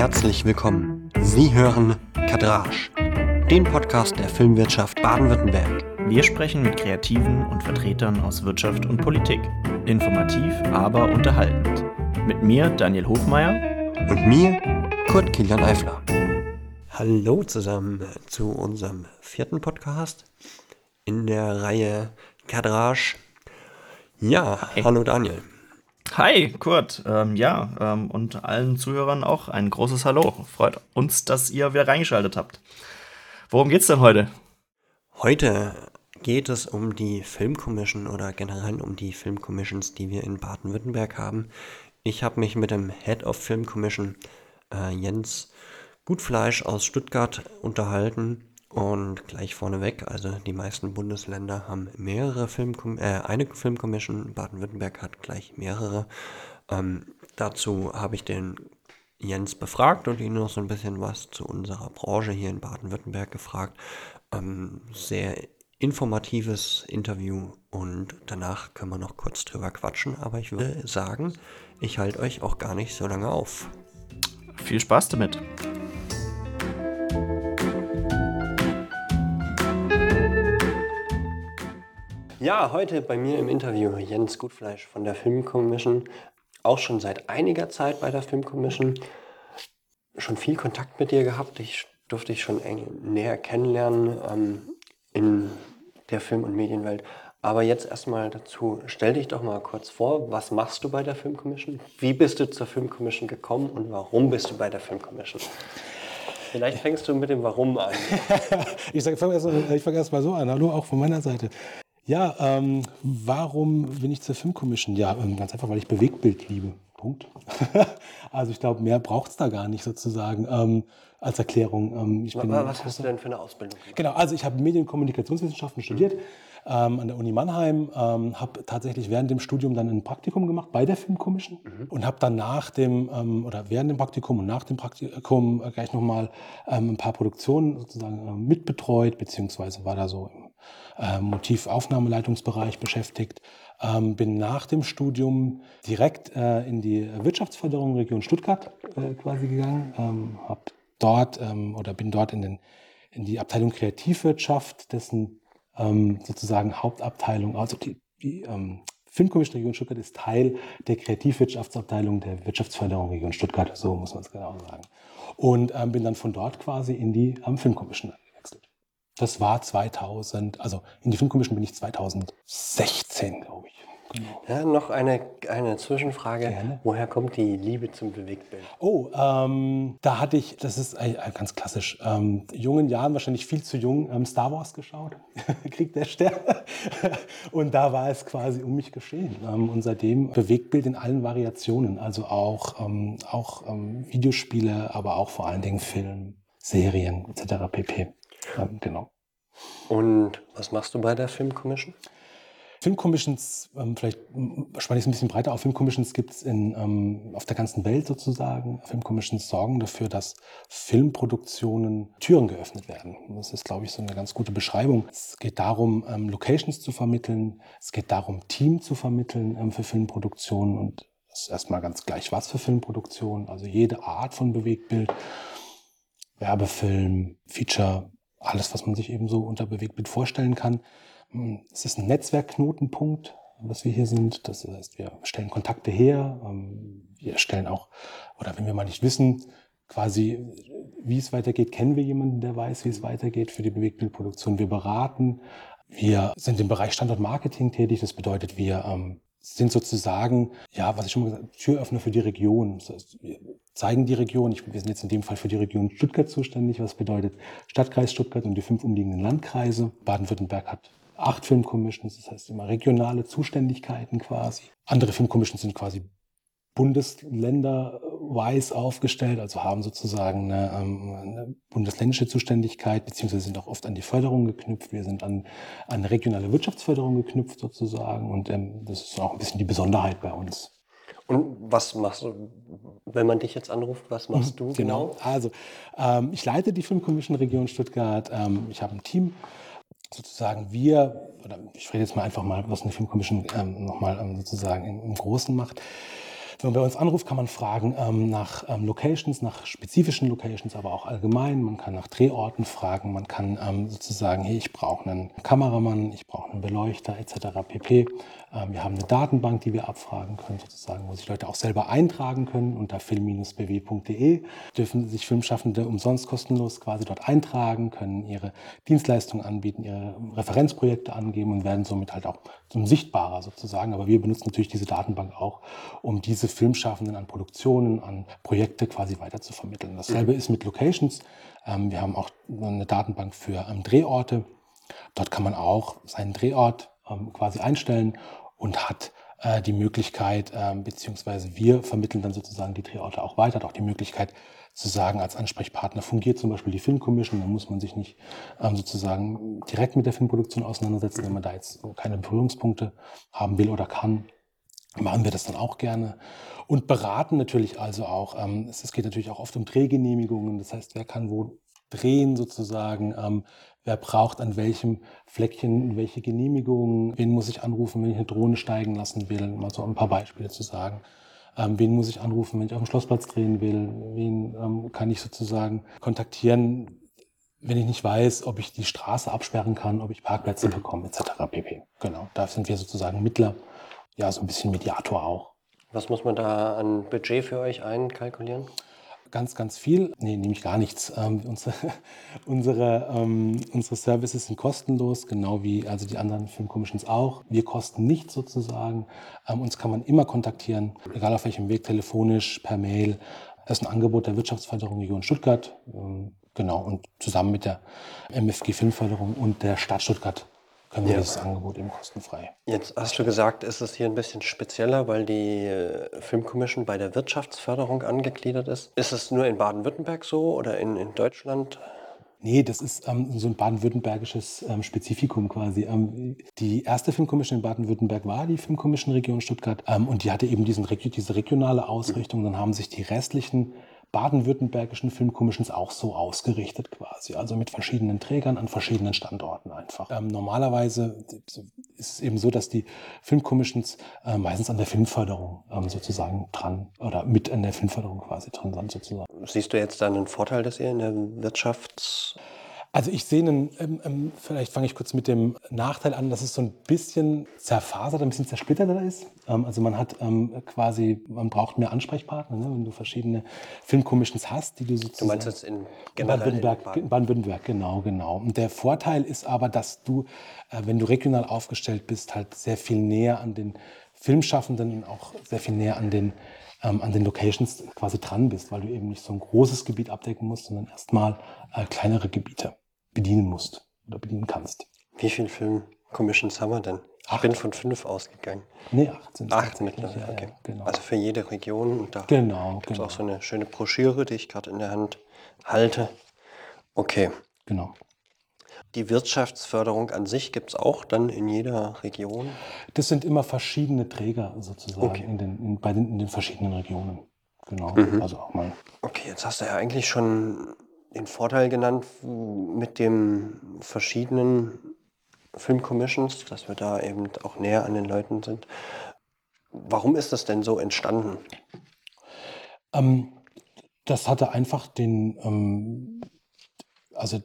herzlich willkommen. Sie hören Kadrage, den Podcast der Filmwirtschaft Baden-Württemberg. Wir sprechen mit Kreativen und Vertretern aus Wirtschaft und Politik. Informativ, aber unterhaltend. Mit mir, Daniel Hofmeier. Und mir, Kurt Kilian Eifler. Hallo zusammen zu unserem vierten Podcast in der Reihe Kadrage. Ja, hey. hallo Daniel. Hi, Kurt. Ähm, ja, ähm, und allen Zuhörern auch ein großes Hallo. Freut uns, dass ihr wieder reingeschaltet habt. Worum geht's denn heute? Heute geht es um die Filmkommission oder generell um die Filmkommissions, die wir in Baden-Württemberg haben. Ich habe mich mit dem Head of Film Commission, äh, Jens Gutfleisch aus Stuttgart, unterhalten und gleich vorneweg, also die meisten Bundesländer haben mehrere Filmkom äh, eine Filmkommission, Baden-Württemberg hat gleich mehrere. Ähm, dazu habe ich den Jens befragt und ihn noch so ein bisschen was zu unserer Branche hier in Baden-Württemberg gefragt. Ähm, sehr informatives Interview und danach können wir noch kurz drüber quatschen, aber ich würde sagen, ich halte euch auch gar nicht so lange auf. Viel Spaß damit! Ja, heute bei mir im Interview Jens Gutfleisch von der Filmkommission. Auch schon seit einiger Zeit bei der Filmkommission. Schon viel Kontakt mit dir gehabt. Ich durfte dich schon näher kennenlernen ähm, in der Film- und Medienwelt. Aber jetzt erstmal dazu, stell dich doch mal kurz vor, was machst du bei der Filmkommission? Wie bist du zur Filmkommission gekommen und warum bist du bei der Filmkommission? Vielleicht fängst du mit dem Warum an. ich fange erst, fang erst mal so an. Hallo auch von meiner Seite. Ja, ähm, warum bin ich zur Filmkommission? Ja, ähm, ganz einfach, weil ich Bewegtbild liebe. Punkt. also ich glaube, mehr braucht es da gar nicht sozusagen ähm, als Erklärung. Ähm, ich bin was hast du denn für eine Ausbildung? Genau, also ich habe Medien- und Kommunikationswissenschaften studiert ähm, an der Uni Mannheim, ähm, habe tatsächlich während dem Studium dann ein Praktikum gemacht bei der Filmkommission mhm. und habe dann nach dem ähm, oder während dem Praktikum und nach dem Praktikum gleich nochmal ähm, ein paar Produktionen sozusagen äh, mitbetreut, beziehungsweise war da so im äh, Motivaufnahmeleitungsbereich beschäftigt. Ähm, bin nach dem Studium direkt äh, in die Wirtschaftsförderung Region Stuttgart äh, quasi gegangen, ähm, habe dort ähm, oder bin dort in, den, in die Abteilung Kreativwirtschaft, dessen ähm, sozusagen Hauptabteilung, also die, die ähm, Filmkommission Region Stuttgart ist Teil der Kreativwirtschaftsabteilung der Wirtschaftsförderung Region Stuttgart, so muss man es genau sagen. Und ähm, bin dann von dort quasi in die ähm, Filmkommission das war 2000, also in die Filmkommission bin ich 2016, glaube ich. Genau. Ja, noch eine, eine Zwischenfrage. Gerne. Woher kommt die Liebe zum Bewegtbild? Oh, ähm, da hatte ich, das ist äh, ganz klassisch, ähm, jungen Jahren, wahrscheinlich viel zu jung, ähm, Star Wars geschaut, Krieg der Sterne. und da war es quasi um mich geschehen. Ähm, und seitdem Bewegtbild in allen Variationen, also auch, ähm, auch ähm, Videospiele, aber auch vor allen Dingen Film, Serien etc. pp. Ähm, genau. Und was machst du bei der Filmcommission? Filmcommissions, ähm, vielleicht spanne ich es ein bisschen breiter auf, Filmcommissions gibt es ähm, auf der ganzen Welt sozusagen. Filmcommissions sorgen dafür, dass Filmproduktionen Türen geöffnet werden. Das ist, glaube ich, so eine ganz gute Beschreibung. Es geht darum, ähm, Locations zu vermitteln, es geht darum, Team zu vermitteln ähm, für Filmproduktionen und das ist erstmal ganz gleich was für Filmproduktionen, also jede Art von Bewegtbild, Werbefilm, Feature, alles, was man sich eben so unter Bewegtbild vorstellen kann. Hm, es ist ein Netzwerkknotenpunkt, was wir hier sind. Das heißt, wir stellen Kontakte her. Ähm, wir stellen auch, oder wenn wir mal nicht wissen, quasi, wie es weitergeht, kennen wir jemanden, der weiß, wie es weitergeht für die Bewegtbildproduktion. Wir beraten. Wir sind im Bereich Standortmarketing tätig. Das bedeutet, wir ähm, sind sozusagen, ja, was ich schon mal gesagt habe, Türöffner für die Region. Das heißt, wir zeigen die Region, ich, wir sind jetzt in dem Fall für die Region Stuttgart zuständig, was bedeutet Stadtkreis Stuttgart und die fünf umliegenden Landkreise. Baden-Württemberg hat acht Filmcommissions, das heißt immer regionale Zuständigkeiten quasi. Andere Filmcommissions sind quasi bundesländerweise aufgestellt, also haben sozusagen eine, ähm, eine, bundesländische Zuständigkeit, beziehungsweise sind auch oft an die Förderung geknüpft. Wir sind an, an regionale Wirtschaftsförderung geknüpft sozusagen und ähm, das ist auch ein bisschen die Besonderheit bei uns. Und was machst du, wenn man dich jetzt anruft, was machst du genau? genau? Also ähm, ich leite die Filmkommission Region Stuttgart. Ähm, ich habe ein Team sozusagen wir, oder ich rede jetzt mal einfach mal, was eine Filmkommission ähm, nochmal ähm, sozusagen im, im Großen macht. Wenn man bei uns anruft, kann man fragen ähm, nach ähm, Locations, nach spezifischen Locations, aber auch allgemein. Man kann nach Drehorten fragen. Man kann ähm, sozusagen, hey, ich brauche einen Kameramann, ich brauche einen Beleuchter etc. pp. Ähm, wir haben eine Datenbank, die wir abfragen können, sozusagen, wo sich Leute auch selber eintragen können. Unter film-bw.de dürfen sich Filmschaffende umsonst kostenlos quasi dort eintragen, können ihre Dienstleistungen anbieten, ihre Referenzprojekte angeben und werden somit halt auch zum sichtbarer sozusagen. Aber wir benutzen natürlich diese Datenbank auch, um diese Filmschaffenden an Produktionen, an Projekte quasi weiter zu vermitteln. Dasselbe ist mit Locations. Ähm, wir haben auch eine Datenbank für ähm, Drehorte. Dort kann man auch seinen Drehort quasi einstellen und hat äh, die Möglichkeit, äh, beziehungsweise wir vermitteln dann sozusagen die Drehorte auch weiter, hat auch die Möglichkeit zu sagen, als Ansprechpartner fungiert zum Beispiel die Filmkommission, da muss man sich nicht ähm, sozusagen direkt mit der Filmproduktion auseinandersetzen, wenn man da jetzt keine Berührungspunkte haben will oder kann machen wir das dann auch gerne. Und beraten natürlich also auch. Ähm, es, geht natürlich auch oft um Drehgenehmigungen, das heißt, wer kann wo drehen sozusagen, ähm, wer braucht an welchem Fleckchen welche Genehmigungen, wen muss ich anrufen, wenn ich eine Drohne steigen lassen will, mal so ein paar Beispiele zu sagen. Ähm, wen muss ich anrufen, wenn ich auf dem Schlossplatz drehen will, wen ähm, kann ich sozusagen kontaktieren, wenn ich nicht weiß, ob ich die Straße absperren kann, ob ich Parkplätze bekomme, etc. pp. Genau, da sind wir sozusagen Mittler, ja, so ein bisschen Mediator auch. Was muss man da an Budget für euch einkalkulieren? Ganz, ganz viel. Nee, nämlich gar nichts. Ähm, unsere, unsere, ähm, unsere Services sind kostenlos, genau wie also die anderen Filmcommissions auch. Wir kosten nichts sozusagen. Ähm, uns kann man immer kontaktieren, egal auf welchem Weg, telefonisch, per Mail. Das ist ein Angebot der Wirtschaftsförderung Region Stuttgart. Ähm, genau, und zusammen mit der MFG Filmförderung und der Stadt Stuttgart können wir ja. dieses Angebot eben kostenfrei. Jetzt hast du gesagt, ist es hier ein bisschen spezieller, weil die äh, Filmkommission bei der Wirtschaftsförderung angegliedert ist. Ist es nur in Baden-Württemberg so oder in, in Deutschland? Nee, das ist ähm, so ein baden-württembergisches ähm, Spezifikum quasi. Ähm, die erste Filmkommission in Baden-Württemberg war die Filmkommission Region Stuttgart ähm, und die hatte eben diesen, diese regionale Ausrichtung. Dann haben sich die restlichen baden-württembergischen Filmcommissions auch so ausgerichtet quasi, also mit verschiedenen Trägern an verschiedenen Standorten einfach. Ähm, normalerweise ist es eben so, dass die Filmcommissions äh, meistens an der Filmförderung ähm, sozusagen dran oder mit an der Filmförderung quasi dran sind sozusagen. Siehst du jetzt dann einen Vorteil, dass ihr in der Wirtschafts- also ich sehe einen, ähm, ähm, vielleicht fange ich kurz mit dem Nachteil an, dass es so ein bisschen zerfasert, ein bisschen zersplitterter ist. Ähm, also man hat ähm, quasi, man braucht mehr Ansprechpartner, ne? wenn du verschiedene Filmcommissions hast, die du sozusagen... Du meinst jetzt in Baden-Württemberg? Baden-Württemberg, genau, genau. Und der Vorteil ist aber, dass du, äh, wenn du regional aufgestellt bist, halt sehr viel näher an den Filmschaffenden und auch sehr viel näher an den ähm, an den Locations quasi dran bist, weil du eben nicht so ein großes Gebiet abdecken musst, sondern erstmal äh, kleinere Gebiete bedienen musst oder bedienen kannst. Wie viele Film-Commissions haben wir denn? Ich acht. bin von fünf ausgegangen. Nee, acht sind Acht mittlerweile, ja, okay. Ja, genau. Also für jede Region. Und da genau, gibt es genau. auch so eine schöne Broschüre, die ich gerade in der Hand halte. Okay. Genau. Die Wirtschaftsförderung an sich gibt es auch dann in jeder Region? Das sind immer verschiedene Träger sozusagen okay. in, den, in, bei den, in den verschiedenen Regionen. Genau. Mhm. Also auch mal. Okay, jetzt hast du ja eigentlich schon den Vorteil genannt mit den verschiedenen Filmcommissions, dass wir da eben auch näher an den Leuten sind. Warum ist das denn so entstanden? Ähm, das hatte einfach den, ähm, also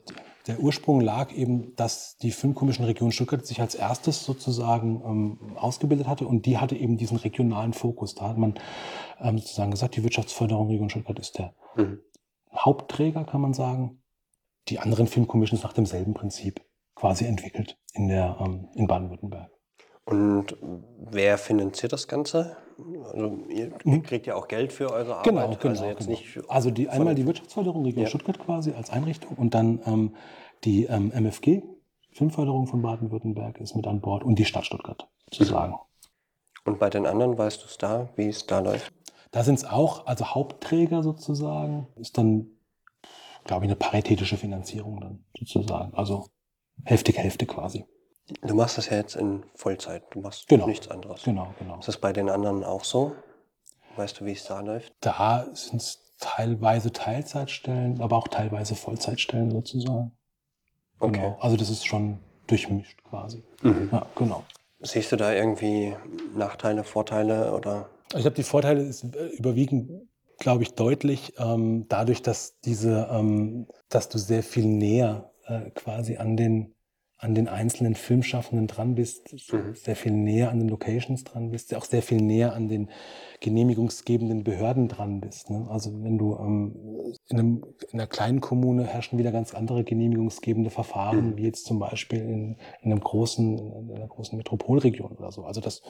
der Ursprung lag eben, dass die Filmkommission Region Stuttgart sich als erstes sozusagen ähm, ausgebildet hatte und die hatte eben diesen regionalen Fokus. Da hat man ähm, sozusagen gesagt, die Wirtschaftsförderung Region Stuttgart ist der mhm. Hauptträger, kann man sagen. Die anderen Filmcommissions nach demselben Prinzip quasi entwickelt in, der, ähm, in Baden-Württemberg. Und wer finanziert das Ganze? Also ihr mhm. kriegt ja auch Geld für eure Arbeit. Genau, genau. Also, jetzt genau. Nicht also die, einmal die Wirtschaftsförderung Region ja. Stuttgart quasi als Einrichtung und dann ähm, die ähm, MFG, Filmförderung von Baden-Württemberg, ist mit an Bord und die Stadt Stuttgart sozusagen. Und bei den anderen weißt du es da, wie es da läuft? Da sind es auch, also Hauptträger sozusagen, ist dann, glaube ich, eine paritätische Finanzierung dann sozusagen. Also Hälfte, Hälfte quasi. Du machst das ja jetzt in Vollzeit, du machst genau. nichts anderes. Genau, genau. Ist das bei den anderen auch so? Weißt du, wie es da läuft? Da sind es teilweise Teilzeitstellen, aber auch teilweise Vollzeitstellen sozusagen. Okay. Genau. Also das ist schon durchmischt quasi. Mhm. Ja, genau. Siehst du da irgendwie Nachteile, Vorteile oder Ich glaube, die Vorteile ist, äh, überwiegen, glaube ich, deutlich ähm, dadurch, dass diese, ähm, dass du sehr viel näher äh, quasi an den an den einzelnen Filmschaffenden dran bist, mhm. sehr viel näher an den Locations dran bist, auch sehr viel näher an den genehmigungsgebenden Behörden dran bist. Ne? Also wenn du ähm, in, einem, in, einer kleinen Kommune herrschen wieder ganz andere genehmigungsgebende Verfahren, mhm. wie jetzt zum Beispiel in, in, einem großen, in einer großen Metropolregion oder so. Also das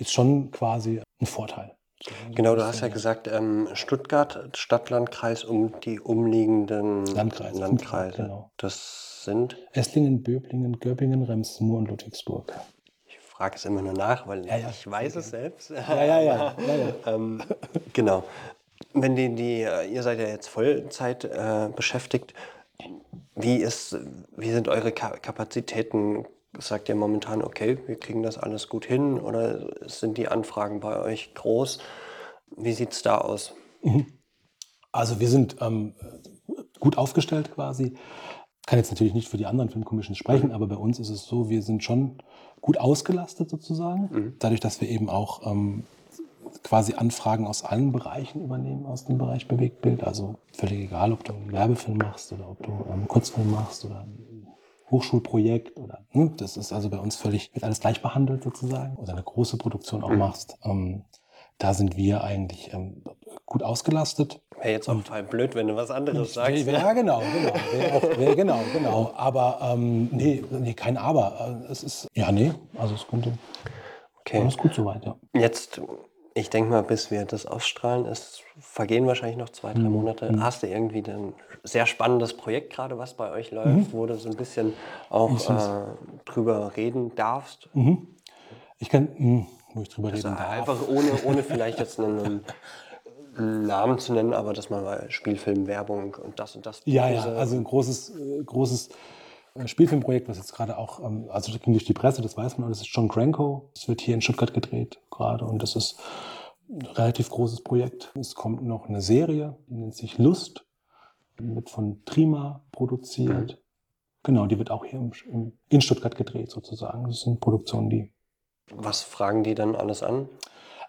ist schon quasi ein Vorteil. Genau, du hast ja gesagt, ähm, Stuttgart, Stadtlandkreis um die umliegenden Landkreise. Landkreise. Genau. Das sind? Esslingen, Böblingen, Göppingen, Remsmoor und Ludwigsburg. Ich frage es immer nur nach, weil ja, ja. ich weiß es selbst. Ja, ja, ja. ja, ähm, genau. Wenn die, die, ihr seid ja jetzt Vollzeit äh, beschäftigt, wie, ist, wie sind eure Kapazitäten Sagt ihr momentan, okay, wir kriegen das alles gut hin oder sind die Anfragen bei euch groß? Wie sieht es da aus? Mhm. Also wir sind ähm, gut aufgestellt quasi. Kann jetzt natürlich nicht für die anderen Filmkommissionen sprechen, mhm. aber bei uns ist es so, wir sind schon gut ausgelastet sozusagen. Mhm. Dadurch, dass wir eben auch ähm, quasi Anfragen aus allen Bereichen übernehmen, aus dem Bereich Bewegtbild. Also völlig egal, ob du einen Werbefilm machst oder ob du einen Kurzfilm machst oder Hochschulprojekt oder ne, das ist also bei uns völlig, wird alles gleich behandelt sozusagen oder eine große Produktion auch mhm. machst. Ähm, da sind wir eigentlich ähm, gut ausgelastet. Wäre jetzt auch total blöd, wenn du was anderes sagst. Wär, ja, genau, genau. Wär wär genau, genau. Aber ähm, nee, nee, kein Aber. Es ist, ja, nee, also es könnte. Okay. Alles gut soweit, ja. Jetzt ich denke mal, bis wir das ausstrahlen, es vergehen wahrscheinlich noch zwei, drei mhm. Monate. Mhm. Hast du irgendwie ein sehr spannendes Projekt gerade, was bei euch läuft, mhm. wo du so ein bisschen auch äh, drüber reden darfst? Mhm. Ich kann, hm, wo ich drüber also reden darf. Einfach ohne, ohne vielleicht jetzt einen, einen Namen zu nennen, aber dass man mal Spielfilm, Werbung und das und das. Ja, ja, also ein großes, äh, großes Spielfilmprojekt, was jetzt gerade auch, ähm, also das ging durch die Presse, das weiß man, das ist John Cranko. Das wird hier in Stuttgart gedreht gerade und das ist ein relativ großes Projekt. Es kommt noch eine Serie, die nennt sich Lust, wird von Trima produziert. Mhm. Genau, die wird auch hier im, in Stuttgart gedreht sozusagen. Das sind Produktionen, die. Was fragen die dann alles an?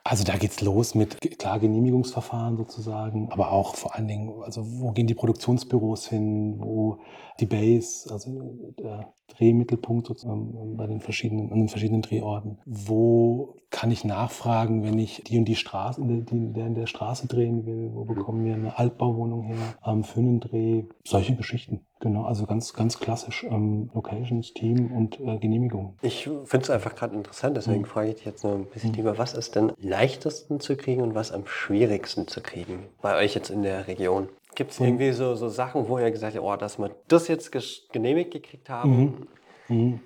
Also da geht's los mit klar Genehmigungsverfahren sozusagen, aber auch vor allen Dingen, also wo gehen die Produktionsbüros hin, wo die Base, also der Drehmittelpunkt sozusagen bei den verschiedenen, an den verschiedenen Drehorten. Wo kann ich nachfragen, wenn ich die und die Straße, der, in der, in der Straße drehen will? Wo bekommen wir eine Altbauwohnung her ähm, für einen Dreh? Solche Geschichten. Genau, also ganz, ganz klassisch ähm, Locations, Team und äh, Genehmigung. Ich finde es einfach gerade interessant, deswegen mhm. frage ich dich jetzt noch ein bisschen mhm. lieber, was ist denn leichtesten zu kriegen und was am schwierigsten zu kriegen bei euch jetzt in der Region? Gibt es irgendwie so, so Sachen, wo ihr gesagt habt, oh, dass wir das jetzt genehmigt gekriegt haben? Mhm. Mhm.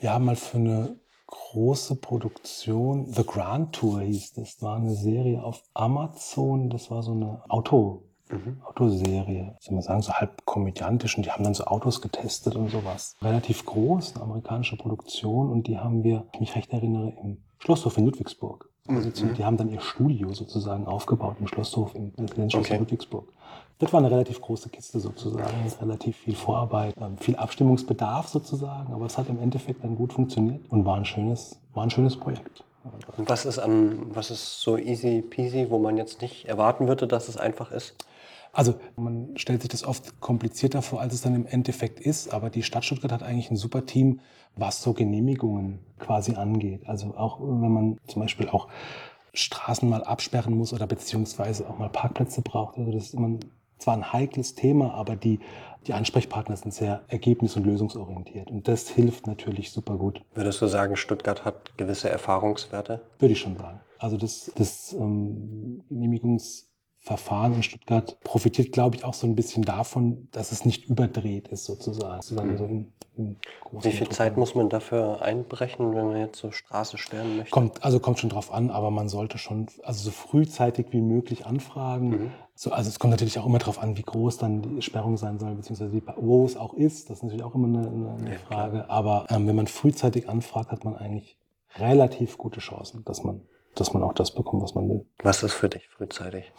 Wir haben mal für eine große Produktion, The Grand Tour hieß das, war eine Serie auf Amazon, das war so eine Auto, mhm. Autoserie, soll man sagen, so halb komödiantisch und die haben dann so Autos getestet und sowas. Relativ groß, eine amerikanische Produktion und die haben wir, ich mich recht erinnere, im Schlosshof in Ludwigsburg Position. Mhm. Die haben dann ihr Studio sozusagen aufgebaut im Schlosshof im Residenzschloss okay. Ludwigsburg. Das war eine relativ große Kiste sozusagen, mit relativ viel Vorarbeit, ähm, viel Abstimmungsbedarf sozusagen, aber es hat im Endeffekt dann gut funktioniert und war ein schönes, war ein schönes Projekt. Und was ist, an, was ist so easy peasy, wo man jetzt nicht erwarten würde, dass es einfach ist? Also man stellt sich das oft komplizierter vor, als es dann im Endeffekt ist. Aber die Stadt Stuttgart hat eigentlich ein super Team, was so Genehmigungen quasi angeht. Also auch wenn man zum Beispiel auch Straßen mal absperren muss oder beziehungsweise auch mal Parkplätze braucht. Also das ist immer zwar ein heikles Thema, aber die, die Ansprechpartner sind sehr ergebnis- und lösungsorientiert. Und das hilft natürlich super gut. Würdest du sagen, Stuttgart hat gewisse Erfahrungswerte? Würde ich schon sagen. Also das, das ähm, Genehmigungs Verfahren in Stuttgart profitiert, glaube ich, auch so ein bisschen davon, dass es nicht überdreht ist, sozusagen. Mhm. So in, in Wie viel Zeit muss man dafür einbrechen, wenn man jetzt so Straße sperren möchte? Kommt, also kommt schon drauf an, aber man sollte schon also so frühzeitig wie möglich anfragen. Mhm. So, also es kommt natürlich auch immer darauf an, wie groß dann die Sperrung sein soll, beziehungsweise wie, wo es auch ist. Das ist natürlich auch immer eine, eine ja, Frage. Klar. Aber ähm, wenn man frühzeitig anfragt, hat man eigentlich relativ gute Chancen, dass man, dass man auch das bekommt, was man will. Was ist für dich frühzeitig?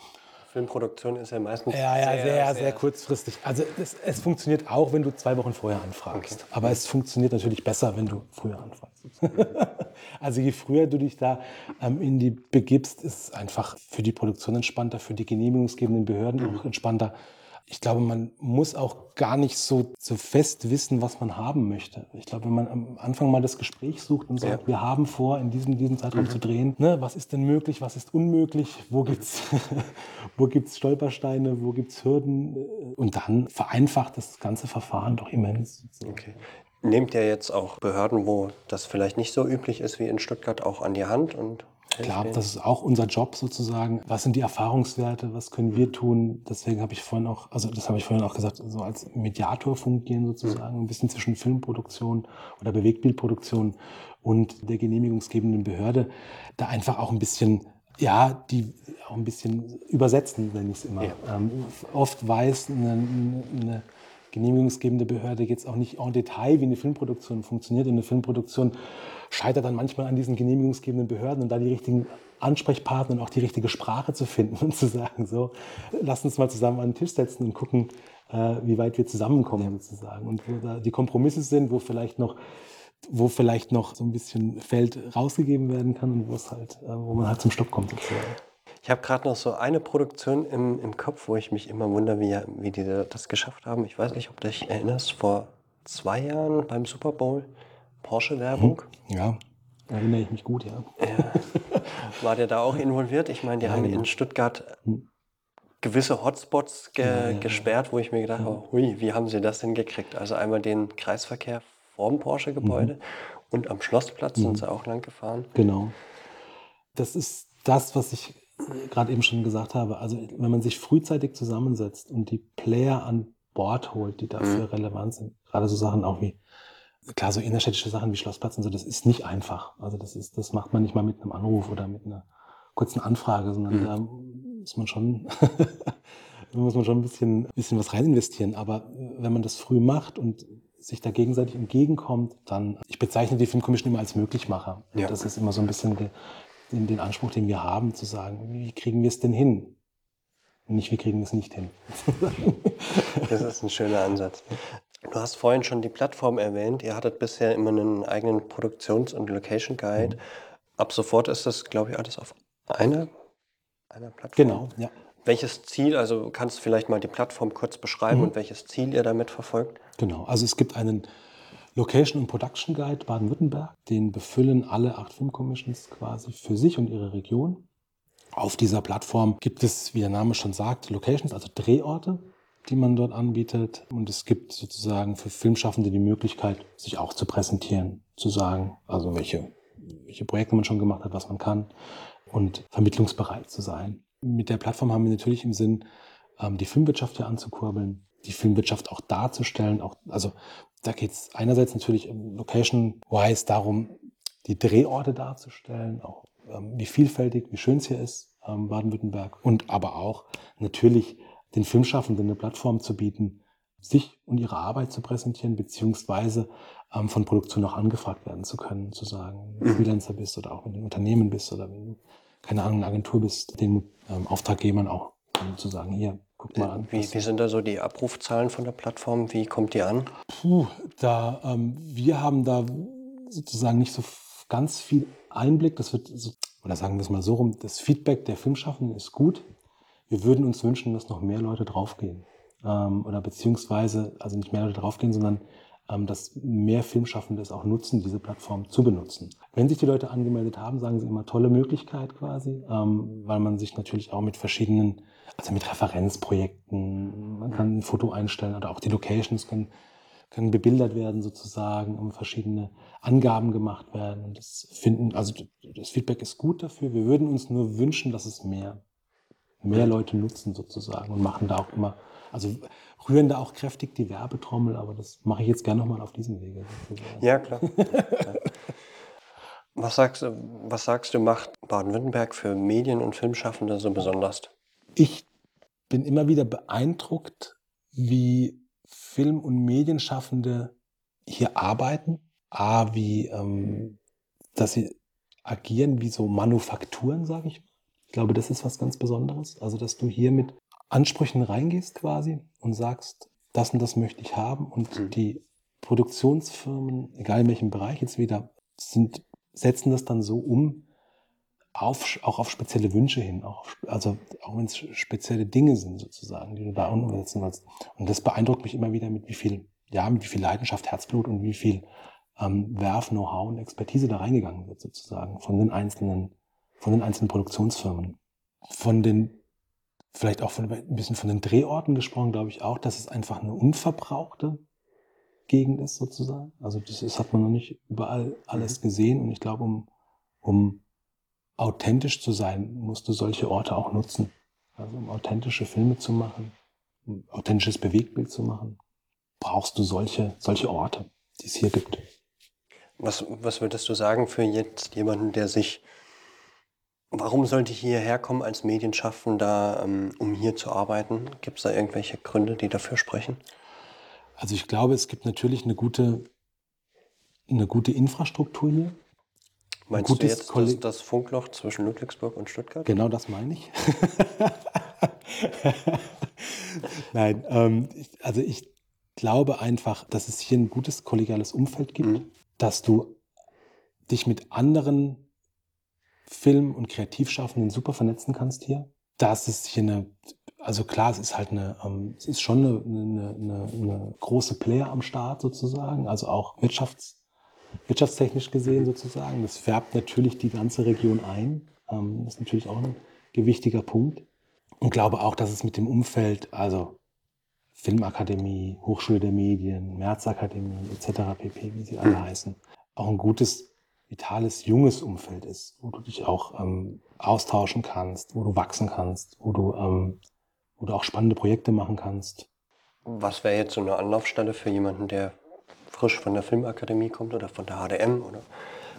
Filmproduktion ist ja meistens Ja, ja, sehr, sehr, kurzfristig. Also es, es funktioniert auch, wenn du zwei Wochen vorher anfragst. Aber es funktioniert natürlich besser, wenn du früher anfragst. also je früher du dich da ähm, in die begibst, ist es einfach für die Produktion entspannter, für die genehmigungsgebenden Behörden auch entspannter. Ich glaube, man muss auch gar nicht so, so fest wissen, was man haben möchte. Ich glaube, wenn man am Anfang mal das Gespräch sucht und sagt, Ja. wir haben vor, in diesem, diesem Zeitraum zu drehen, ne, was ist denn möglich, was ist unmöglich, wo gibt's, wo gibt's Stolpersteine, wo gibt's Hürden und dann vereinfacht das ganze Verfahren doch immens. Okay. Nehmt ihr jetzt auch Behörden, wo das vielleicht nicht so üblich ist wie in Stuttgart, auch an die Hand und Klar, das ist auch unser Job sozusagen. Was sind die Erfahrungswerte? Was können wir tun? Deswegen habe ich vorhin auch, also das habe ich vorhin auch gesagt, so als Mediator fungieren sozusagen, ein bisschen zwischen Filmproduktion oder Bewegtbildproduktion und der genehmigungsgebenden Behörde, da einfach auch ein bisschen ja, die auch ein bisschen übersetzen, nenne ich es immer. Ja. Ähm, oft weiß eine, eine genehmigungsgebende Behörde jetzt auch nicht en Detail, wie eine Filmproduktion funktioniert. Und eine Filmproduktion scheitert dann manchmal an diesen genehmigungsgebenden Behörden und da die richtigen Ansprechpartner und auch die richtige Sprache zu finden und zu sagen, so, lass uns mal zusammen an den Tisch setzen und gucken, äh, wie weit wir zusammenkommen sozusagen. Und wo da die Kompromisse sind, wo vielleicht noch wo vielleicht noch so ein bisschen Feld rausgegeben werden kann und wo es halt, äh, wo man halt zum Stopp kommt sozusagen. Ich habe gerade noch so eine Produktion im, im Kopf, wo ich mich immer wundere, wie, wie die das geschafft haben. Ich weiß nicht, ob du dich erinnerst, vor zwei Jahren beim Super Bowl, Porsche-Werbung. Ja, erinnere ich mich gut, ja. War der da auch involviert? Ich meine, die haben in Stuttgart gewisse Hotspots ge gesperrt, wo ich mir gedacht habe, hui, wie haben sie das denn gekriegt? Also einmal den Kreisverkehr vorm Porsche-Gebäude und am Schlossplatz sind sie auch lang gefahren. Genau. Das ist das, was ich äh, gerade eben schon gesagt habe. Also wenn man sich frühzeitig zusammensetzt und die Player an Bord holt, die dafür relevant sind, gerade so Sachen auch wie, klar, so innerstädtische Sachen wie Schlossplatz und so, das ist nicht einfach. Also das ist, das macht man nicht mal mit einem Anruf oder mit einer kurzen Anfrage, sondern da muss man schon, da muss man schon ein bisschen, bisschen was rein investieren. Aber äh, wenn man das früh macht und sich da gegenseitig entgegenkommt, dann, ich bezeichne die Filmkommission immer als Möglichmacher. Und Ja. Das ist immer so ein bisschen der, den, den Anspruch, den wir haben, zu sagen, wie kriegen wir es denn hin? Und nicht, wie kriegen wir es nicht hin. Das ist ein schöner Ansatz. Du hast vorhin schon die Plattform erwähnt. Ihr hattet bisher immer einen eigenen Produktions- und Location Guide. Ab sofort ist das, glaube ich, alles auf einer, einer Plattform. genau, ja. Welches Ziel, also kannst du vielleicht mal die Plattform kurz beschreiben und welches Ziel ihr damit verfolgt? Genau, also es gibt einen Location und Production Guide Baden-Württemberg, den befüllen alle acht Filmcommissions quasi für sich und ihre Region. Auf dieser Plattform gibt es, wie der Name schon sagt, Locations, also Drehorte, die man dort anbietet. Und es gibt sozusagen für Filmschaffende die Möglichkeit, sich auch zu präsentieren, zu sagen, also welche, welche Projekte man schon gemacht hat, was man kann und vermittlungsbereit zu sein. Mit der Plattform haben wir natürlich im Sinn, ähm, die Filmwirtschaft hier anzukurbeln, die Filmwirtschaft auch darzustellen. Auch, also da geht es einerseits natürlich ähm, location-wise darum, die Drehorte darzustellen, auch ähm, wie vielfältig, wie schön es hier ist, Baden-Württemberg. Und aber auch natürlich den Filmschaffenden eine Plattform zu bieten, sich und ihre Arbeit zu präsentieren, beziehungsweise ähm, von Produktion auch angefragt werden zu können, zu sagen, wenn du Freelancer bist oder auch wenn du ein Unternehmen bist oder wenn du, keine Ahnung, eine Agentur bist, den ähm, Auftraggebern auch ähm, zu sagen, hier, guck mal an. Wie, wie sind da so die Abrufzahlen von der Plattform? Wie kommt die an? Puh, da, ähm, wir haben da sozusagen nicht so ganz viel Einblick. Das wird, so, oder sagen wir es mal so rum, das Feedback der Filmschaffenden ist gut. Wir würden uns wünschen, dass noch mehr Leute draufgehen. Ähm, oder beziehungsweise, also nicht mehr Leute draufgehen, sondern ähm, dass mehr Filmschaffende es auch nutzen, diese Plattform zu benutzen. Wenn sich die Leute angemeldet haben, sagen sie immer tolle Möglichkeit quasi, ähm, weil man sich natürlich auch mit verschiedenen, also mit Referenzprojekten, man kann ein Foto einstellen oder auch die Locations können können bebildert werden sozusagen, um verschiedene Angaben gemacht werden. Und das finden, also das Feedback ist gut dafür. Wir würden uns nur wünschen, dass es mehr, mehr Leute nutzen sozusagen und machen da auch immer, also rühren da auch kräftig die Werbetrommel, aber das mache ich jetzt gerne nochmal auf diesem Wege. sozusagen. Ja, klar. Was sagst du, was sagst du, macht Baden-Württemberg für Medien- und Filmschaffende so besonders? Ich bin immer wieder beeindruckt, wie Film- und Medienschaffende hier arbeiten. A, wie, ähm, dass sie agieren wie so Manufakturen, sage ich mal. Ich glaube, das ist was ganz Besonderes. Also, dass du hier mit Ansprüchen reingehst quasi und sagst, das und das möchte ich haben. Und mhm. die Produktionsfirmen, egal in welchem Bereich jetzt wieder, sind, setzen das dann so um, auf, auch auf spezielle Wünsche hin, auch, also auch wenn es spezielle Dinge sind sozusagen, die du da umsetzen willst. Und das beeindruckt mich immer wieder, mit wie viel, ja, mit wie viel Leidenschaft, Herzblut und wie viel ähm, Werf, Know-how und Expertise da reingegangen wird sozusagen von den einzelnen, von den einzelnen Produktionsfirmen, von den vielleicht auch von, ein bisschen von den Drehorten gesprochen, glaube ich auch, dass es einfach eine unverbrauchte Gegend ist sozusagen. Also das, das hat man noch nicht überall alles mhm. gesehen und ich glaube, um, um authentisch zu sein, musst du solche Orte auch nutzen. Also um authentische Filme zu machen, um authentisches Bewegtbild zu machen, brauchst du solche, solche Orte, die es hier gibt. Was, was würdest du sagen für jetzt jemanden, der sich, warum sollte ich hierher kommen als Medienschaffender, ähm, um hier zu arbeiten? Gibt es da irgendwelche Gründe, die dafür sprechen? Also ich glaube, es gibt natürlich eine gute, eine gute Infrastruktur hier. Meinst du jetzt das, das, Funkloch zwischen Ludwigsburg und Stuttgart? Genau das meine ich. Nein, ähm, also ich glaube einfach, dass es hier ein gutes kollegiales Umfeld gibt, mhm. dass du dich mit anderen Film- und Kreativschaffenden super vernetzen kannst hier. Dass es hier eine, also klar, es ist halt eine, ähm, es ist schon eine, eine, eine, eine große Player am Start sozusagen, also auch Wirtschafts- wirtschaftstechnisch gesehen sozusagen. Das färbt natürlich die ganze Region ein. Ähm, das ist natürlich auch ein gewichtiger Punkt. Und glaube auch, dass es mit dem Umfeld, also Filmakademie, Hochschule der Medien, Märzakademie etc. pp., wie sie alle heißen, auch ein gutes, vitales, junges Umfeld ist, wo du dich auch ähm, austauschen kannst, wo du wachsen kannst, wo du, ähm, wo du auch spannende Projekte machen kannst. Was wäre jetzt so eine Anlaufstelle für jemanden, der frisch von der Filmakademie kommt oder von der HDM oder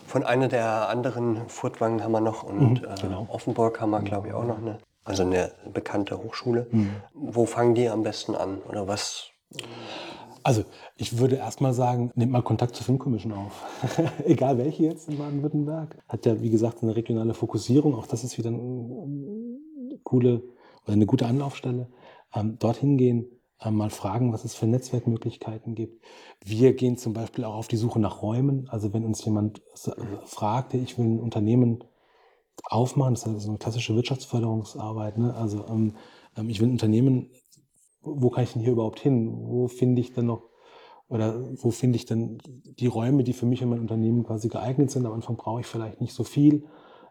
von einer der anderen, Furtwangen haben wir noch und mhm, genau. äh, Offenburg haben wir, glaube ich, auch noch eine, also eine bekannte Hochschule. Mhm. Wo fangen die am besten an oder was? Also ich würde erstmal sagen, nehmt mal Kontakt zur Filmkommission auf. Egal welche jetzt in Baden-Württemberg. Hat ja, wie gesagt, eine regionale Fokussierung. Auch das ist wieder eine coole oder eine gute Anlaufstelle. Ähm, dorthin gehen, äh, mal fragen, was es für Netzwerkmöglichkeiten gibt. Wir gehen zum Beispiel auch auf die Suche nach Räumen. Also wenn uns jemand fragt, ich will ein Unternehmen aufmachen, das ist eine klassische Wirtschaftsförderungsarbeit. Ne? Also ähm, ähm, ich will ein Unternehmen, wo kann ich denn hier überhaupt hin? Wo finde ich denn noch oder wo finde ich denn die Räume, die für mich und mein Unternehmen quasi geeignet sind? Am Anfang brauche ich vielleicht nicht so viel.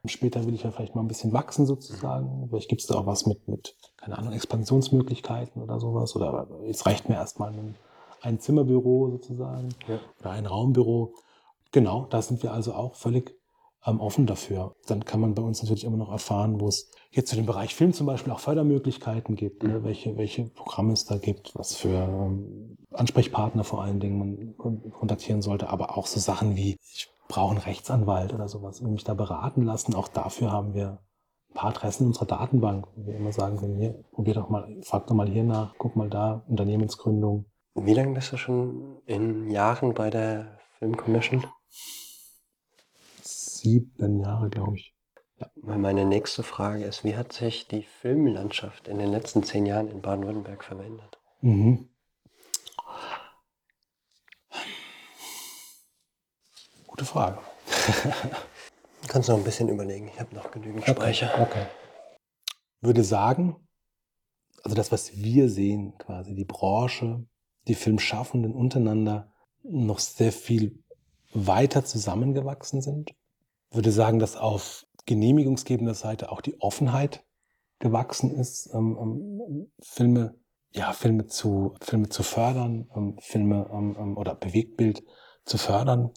Später will ich ja vielleicht mal ein bisschen wachsen sozusagen. Vielleicht gibt es da auch was mit, mit, keine Ahnung, Expansionsmöglichkeiten oder sowas. Oder es reicht mir erstmal ein, ein Zimmerbüro sozusagen ja. oder ein Raumbüro. Genau, da sind wir also auch völlig ähm, offen dafür. Dann kann man bei uns natürlich immer noch erfahren, wo es jetzt zu dem Bereich Film zum Beispiel auch Fördermöglichkeiten gibt, ne? welche, welche Programme es da gibt, was für ähm, Ansprechpartner vor allen Dingen man kontaktieren sollte, aber auch so Sachen wie, ich brauche einen Rechtsanwalt oder sowas und mich da beraten lassen. Auch dafür haben wir ein paar Adressen in unserer Datenbank, wo wir immer sagen können, hier, probier doch mal, frag doch mal hier nach, guck mal da, Unternehmensgründung. Wie lange bist du schon in Jahren bei der Film Commission? Sieben Jahre, glaube ich. Ja. Meine nächste Frage ist, wie hat sich die Filmlandschaft in den letzten zehn Jahren in Baden-Württemberg verändert? Mhm. Gute Frage. du kannst noch ein bisschen überlegen. Ich habe noch genügend okay, Speicher. Okay. Würde sagen, also das, was wir sehen, quasi die Branche, die Filmschaffenden untereinander noch sehr viel weiter zusammengewachsen sind. Würde sagen, dass auf genehmigungsgebender Seite auch die Offenheit gewachsen ist, ähm, ähm, Filme, ja, Filme zu, Filme zu fördern, ähm, Filme ähm, ähm, oder Bewegtbild zu fördern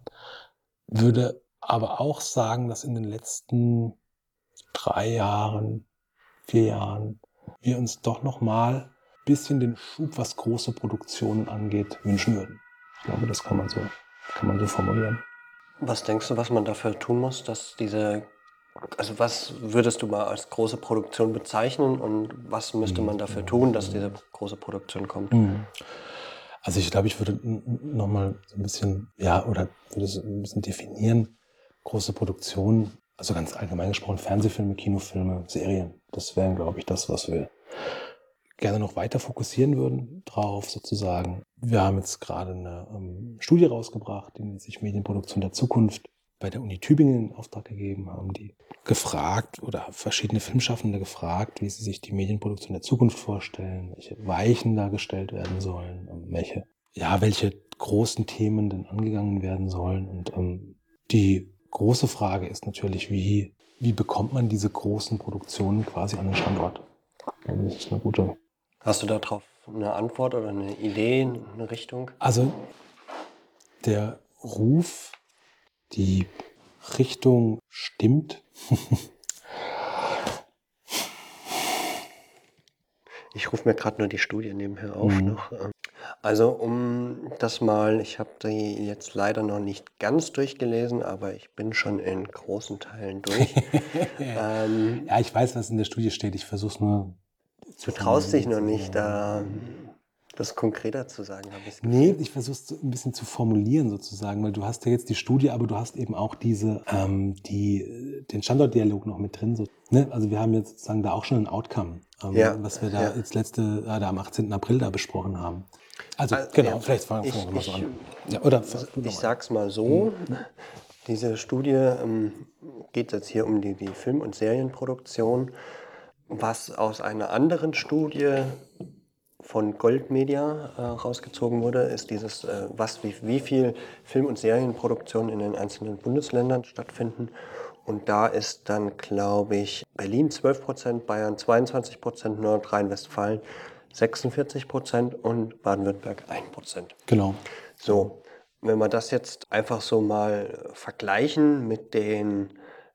würde aber auch sagen, dass in den letzten drei Jahren, vier Jahren, wir uns doch noch mal ein bisschen den Schub, was große Produktionen angeht, wünschen würden. Ich glaube, das kann man so, kann man so formulieren. Was denkst du, was man dafür tun muss, dass diese, also was würdest du mal als große Produktion bezeichnen und was müsste man dafür tun, dass diese große Produktion kommt? Mhm. Also ich glaube, ich würde nochmal so ein bisschen, ja, oder würde es ein bisschen definieren. Große Produktion Also ganz allgemein gesprochen, Fernsehfilme, Kinofilme, Serien. Das wären, glaube ich, das, was wir gerne noch weiter fokussieren würden drauf sozusagen. Wir haben jetzt gerade eine ähm, Studie rausgebracht, die sich Medienproduktion der Zukunft bei der Uni Tübingen in Auftrag gegeben haben, die gefragt oder verschiedene Filmschaffende gefragt, wie sie sich die Medienproduktion der Zukunft vorstellen, welche Weichen da gestellt werden sollen, welche, ja, welche großen Themen denn angegangen werden sollen. Und ähm, die große Frage ist natürlich, wie, wie bekommt man diese großen Produktionen quasi an den Standort? Das ist eine gute. Hast du darauf eine Antwort oder eine Idee, eine Richtung? Also der Ruf die Richtung stimmt. ich rufe mir gerade nur die Studie nebenher auf mhm. noch. Ähm. Also um das mal, ich habe die jetzt leider noch nicht ganz durchgelesen, aber ich bin schon in großen Teilen durch. ähm, ja, ich weiß, was in der Studie steht. Ich versuche es nur. Du traust dich noch nicht, da das konkreter zu sagen, habe ich Nee, ich versuche es ein bisschen zu formulieren sozusagen, weil du hast ja jetzt die Studie, aber du hast eben auch diese, ähm, die, den Standortdialog noch mit drin. So, ne? Also wir haben jetzt sozusagen da auch schon ein Outcome, ähm, ja, was wir da ja. jetzt letzte, äh, da am 18. April da besprochen haben. Also, also genau, ja, vielleicht fangen wir mal so an. Ja, oder ich sag's mal so. Diese Studie ähm, geht jetzt hier um die, die Film- und Serienproduktion, was aus einer anderen Studie von Goldmedia äh, rausgezogen wurde, ist dieses, äh, was, wie, wie viel Film- und Serienproduktionen in den einzelnen Bundesländern stattfinden. Und da ist dann, glaube ich, Berlin 12 Prozent, Bayern 22 Prozent, Nordrhein-Westfalen 46 Prozent und Baden-Württemberg 1 Prozent. Genau. So, wenn wir das jetzt einfach so mal vergleichen mit den,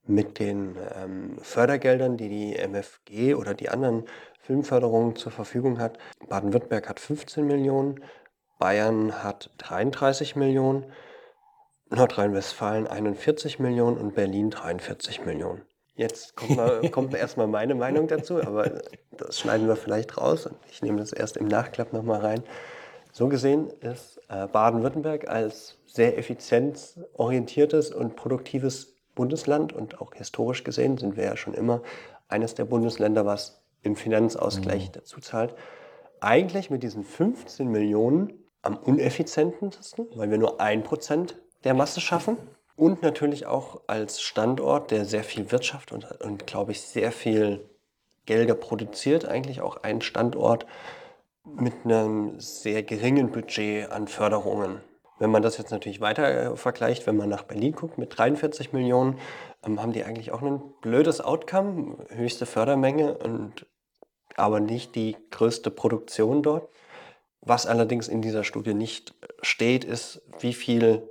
mit den ähm, Fördergeldern, die die MFG oder die anderen Filmförderung zur Verfügung hat. Baden-Württemberg hat 15 Millionen, Bayern hat 33 Millionen, Nordrhein-Westfalen 41 Millionen und Berlin 43 Millionen. Jetzt kommt, mal, kommt erstmal meine Meinung dazu, aber das schneiden wir vielleicht raus und ich nehme das erst im Nachklapp nochmal rein. So gesehen ist äh, Baden-Württemberg als sehr effizienzorientiertes und produktives Bundesland und auch historisch gesehen sind wir ja schon immer eines der Bundesländer, was im Finanzausgleich mhm. dazu zahlt, eigentlich mit diesen 15 Millionen am uneffizientesten, weil wir nur ein Prozent der Masse schaffen. Und natürlich auch als Standort, der sehr viel Wirtschaft und, und glaube ich, sehr viel Gelder produziert, eigentlich auch ein Standort mit einem sehr geringen Budget an Förderungen. Wenn man das jetzt natürlich weiter äh, vergleicht, wenn man nach Berlin guckt mit 43 Millionen, ähm, haben die eigentlich auch ein blödes Outcome, höchste Fördermenge und aber nicht die größte Produktion dort. Was allerdings in dieser Studie nicht steht, ist, wie viel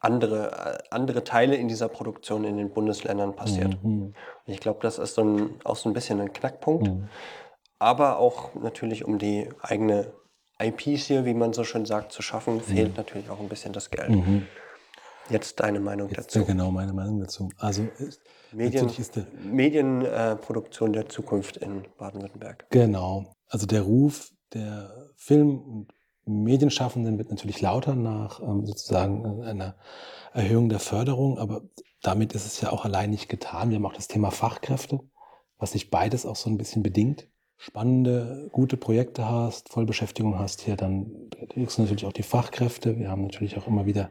andere, äh, andere Teile in dieser Produktion in den Bundesländern passiert. Mhm. ich glaube, das ist so ein, auch so ein bisschen ein Knackpunkt. Mhm. Aber auch natürlich, um die eigene IPs hier, wie man so schön sagt, zu schaffen, mhm. fehlt natürlich auch ein bisschen das Geld. Mhm. Jetzt deine Meinung Jetzt dazu. Genau, meine Meinung dazu. Also Medien, Medienproduktion der Zukunft in Baden-Württemberg. Genau. Also der Ruf der Film- und Medienschaffenden wird natürlich lauter nach ähm, sozusagen einer Erhöhung der Förderung, aber damit ist es ja auch allein nicht getan. Wir haben auch das Thema Fachkräfte, was sich beides auch so ein bisschen bedingt. Spannende, gute Projekte hast, Vollbeschäftigung hast hier, dann kriegst du natürlich auch die Fachkräfte. Wir haben natürlich auch immer wieder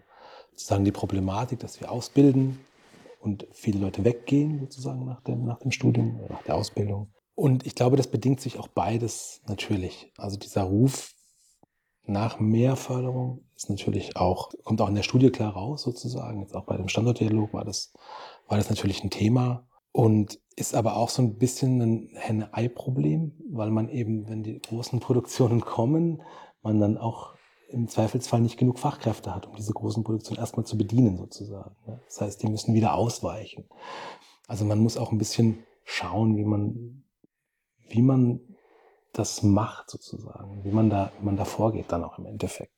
sozusagen die Problematik, dass wir ausbilden, und viele Leute weggehen sozusagen nach dem, nach dem Studium, nach der Ausbildung. Und ich glaube, das bedingt sich auch beides natürlich. Also dieser Ruf nach mehr Förderung ist natürlich auch, kommt auch in der Studie klar raus sozusagen. Jetzt auch bei dem Standortdialog war das, war das natürlich ein Thema und ist aber auch so ein bisschen ein Henne-Ei-Problem, weil man eben, wenn die großen Produktionen kommen, man dann auch im Zweifelsfall nicht genug Fachkräfte hat, um diese großen Produktionen erstmal zu bedienen sozusagen. Das heißt, die müssen wieder ausweichen. Also man muss auch ein bisschen schauen, wie man, wie man das macht sozusagen, wie man da, wie man da vorgeht dann auch im Endeffekt.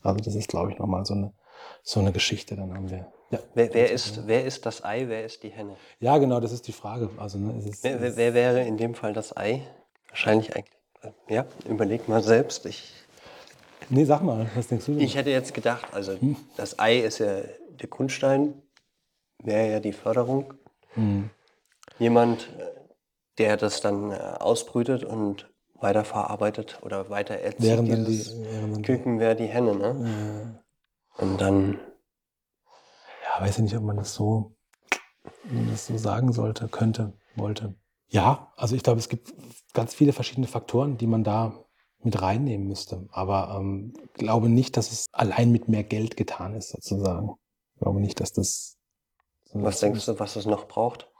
Also das ist, glaube ich, nochmal so eine, so eine Geschichte. Dann haben wir. Ja, wer, wer ist, wer ist das Ei, wer ist die Henne? Ja, genau, das ist die Frage. Also, ne, ist, wer, wer, wer wäre in dem Fall das Ei? Wahrscheinlich eigentlich. Ja, überleg mal selbst. Ich Nee, sag mal, was denkst du denn? Ich hätte jetzt gedacht, also hm? das Ei ist ja der Grundstein, wäre ja die Förderung. Mhm. Jemand, äh, der das dann äh, ausbrütet und weiterverarbeitet oder weiter erzählt. Während dann die, während Küken wäre die Henne, ne? Ja. Und dann. Ja, weiß ich nicht, ob man das so, man das so sagen sollte, könnte, wollte. Ja, also ich glaube, es gibt ganz viele verschiedene Faktoren, die man da mit reinnehmen müsste. Aber ähm, glaube nicht, dass es allein mit mehr Geld getan ist, sozusagen. Ich glaube nicht, dass das. So was denkst du, was es noch braucht?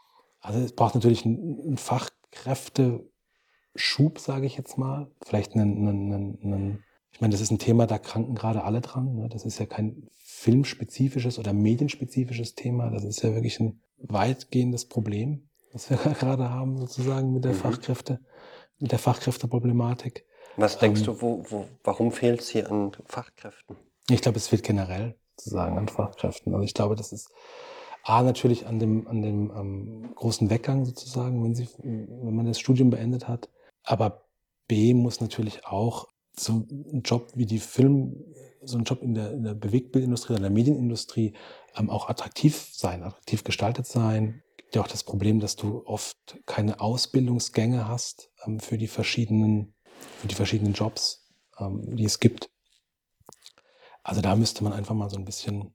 Also es braucht natürlich einen Fachkräfteschub, sage ich jetzt mal. Vielleicht einen, einen, einen, ich meine, das ist ein Thema, da kranken gerade alle dran. Ne? Das ist ja kein filmspezifisches oder medienspezifisches Thema. Das ist ja wirklich ein weitgehendes Problem, was wir gerade haben, sozusagen mit der mhm. Fachkräfte, mit der Fachkräfteproblematik. Was denkst ähm, du, wo, wo, warum fehlt es hier an Fachkräften? Ich glaube, es fehlt generell sozusagen an Fachkräften. Also ich glaube, das ist A natürlich an dem, an dem ähm, großen Weggang sozusagen, wenn, sie, wenn man das Studium beendet hat. Aber B muss natürlich auch so ein Job wie die Film, so ein Job in der, in der Bewegtbildindustrie oder in der Medienindustrie ähm, auch attraktiv sein, attraktiv gestaltet sein. Gibt ja auch das Problem, dass du oft keine Ausbildungsgänge hast ähm, für die verschiedenen, für die verschiedenen Jobs, ähm, die es gibt. Also da müsste man einfach mal so ein bisschen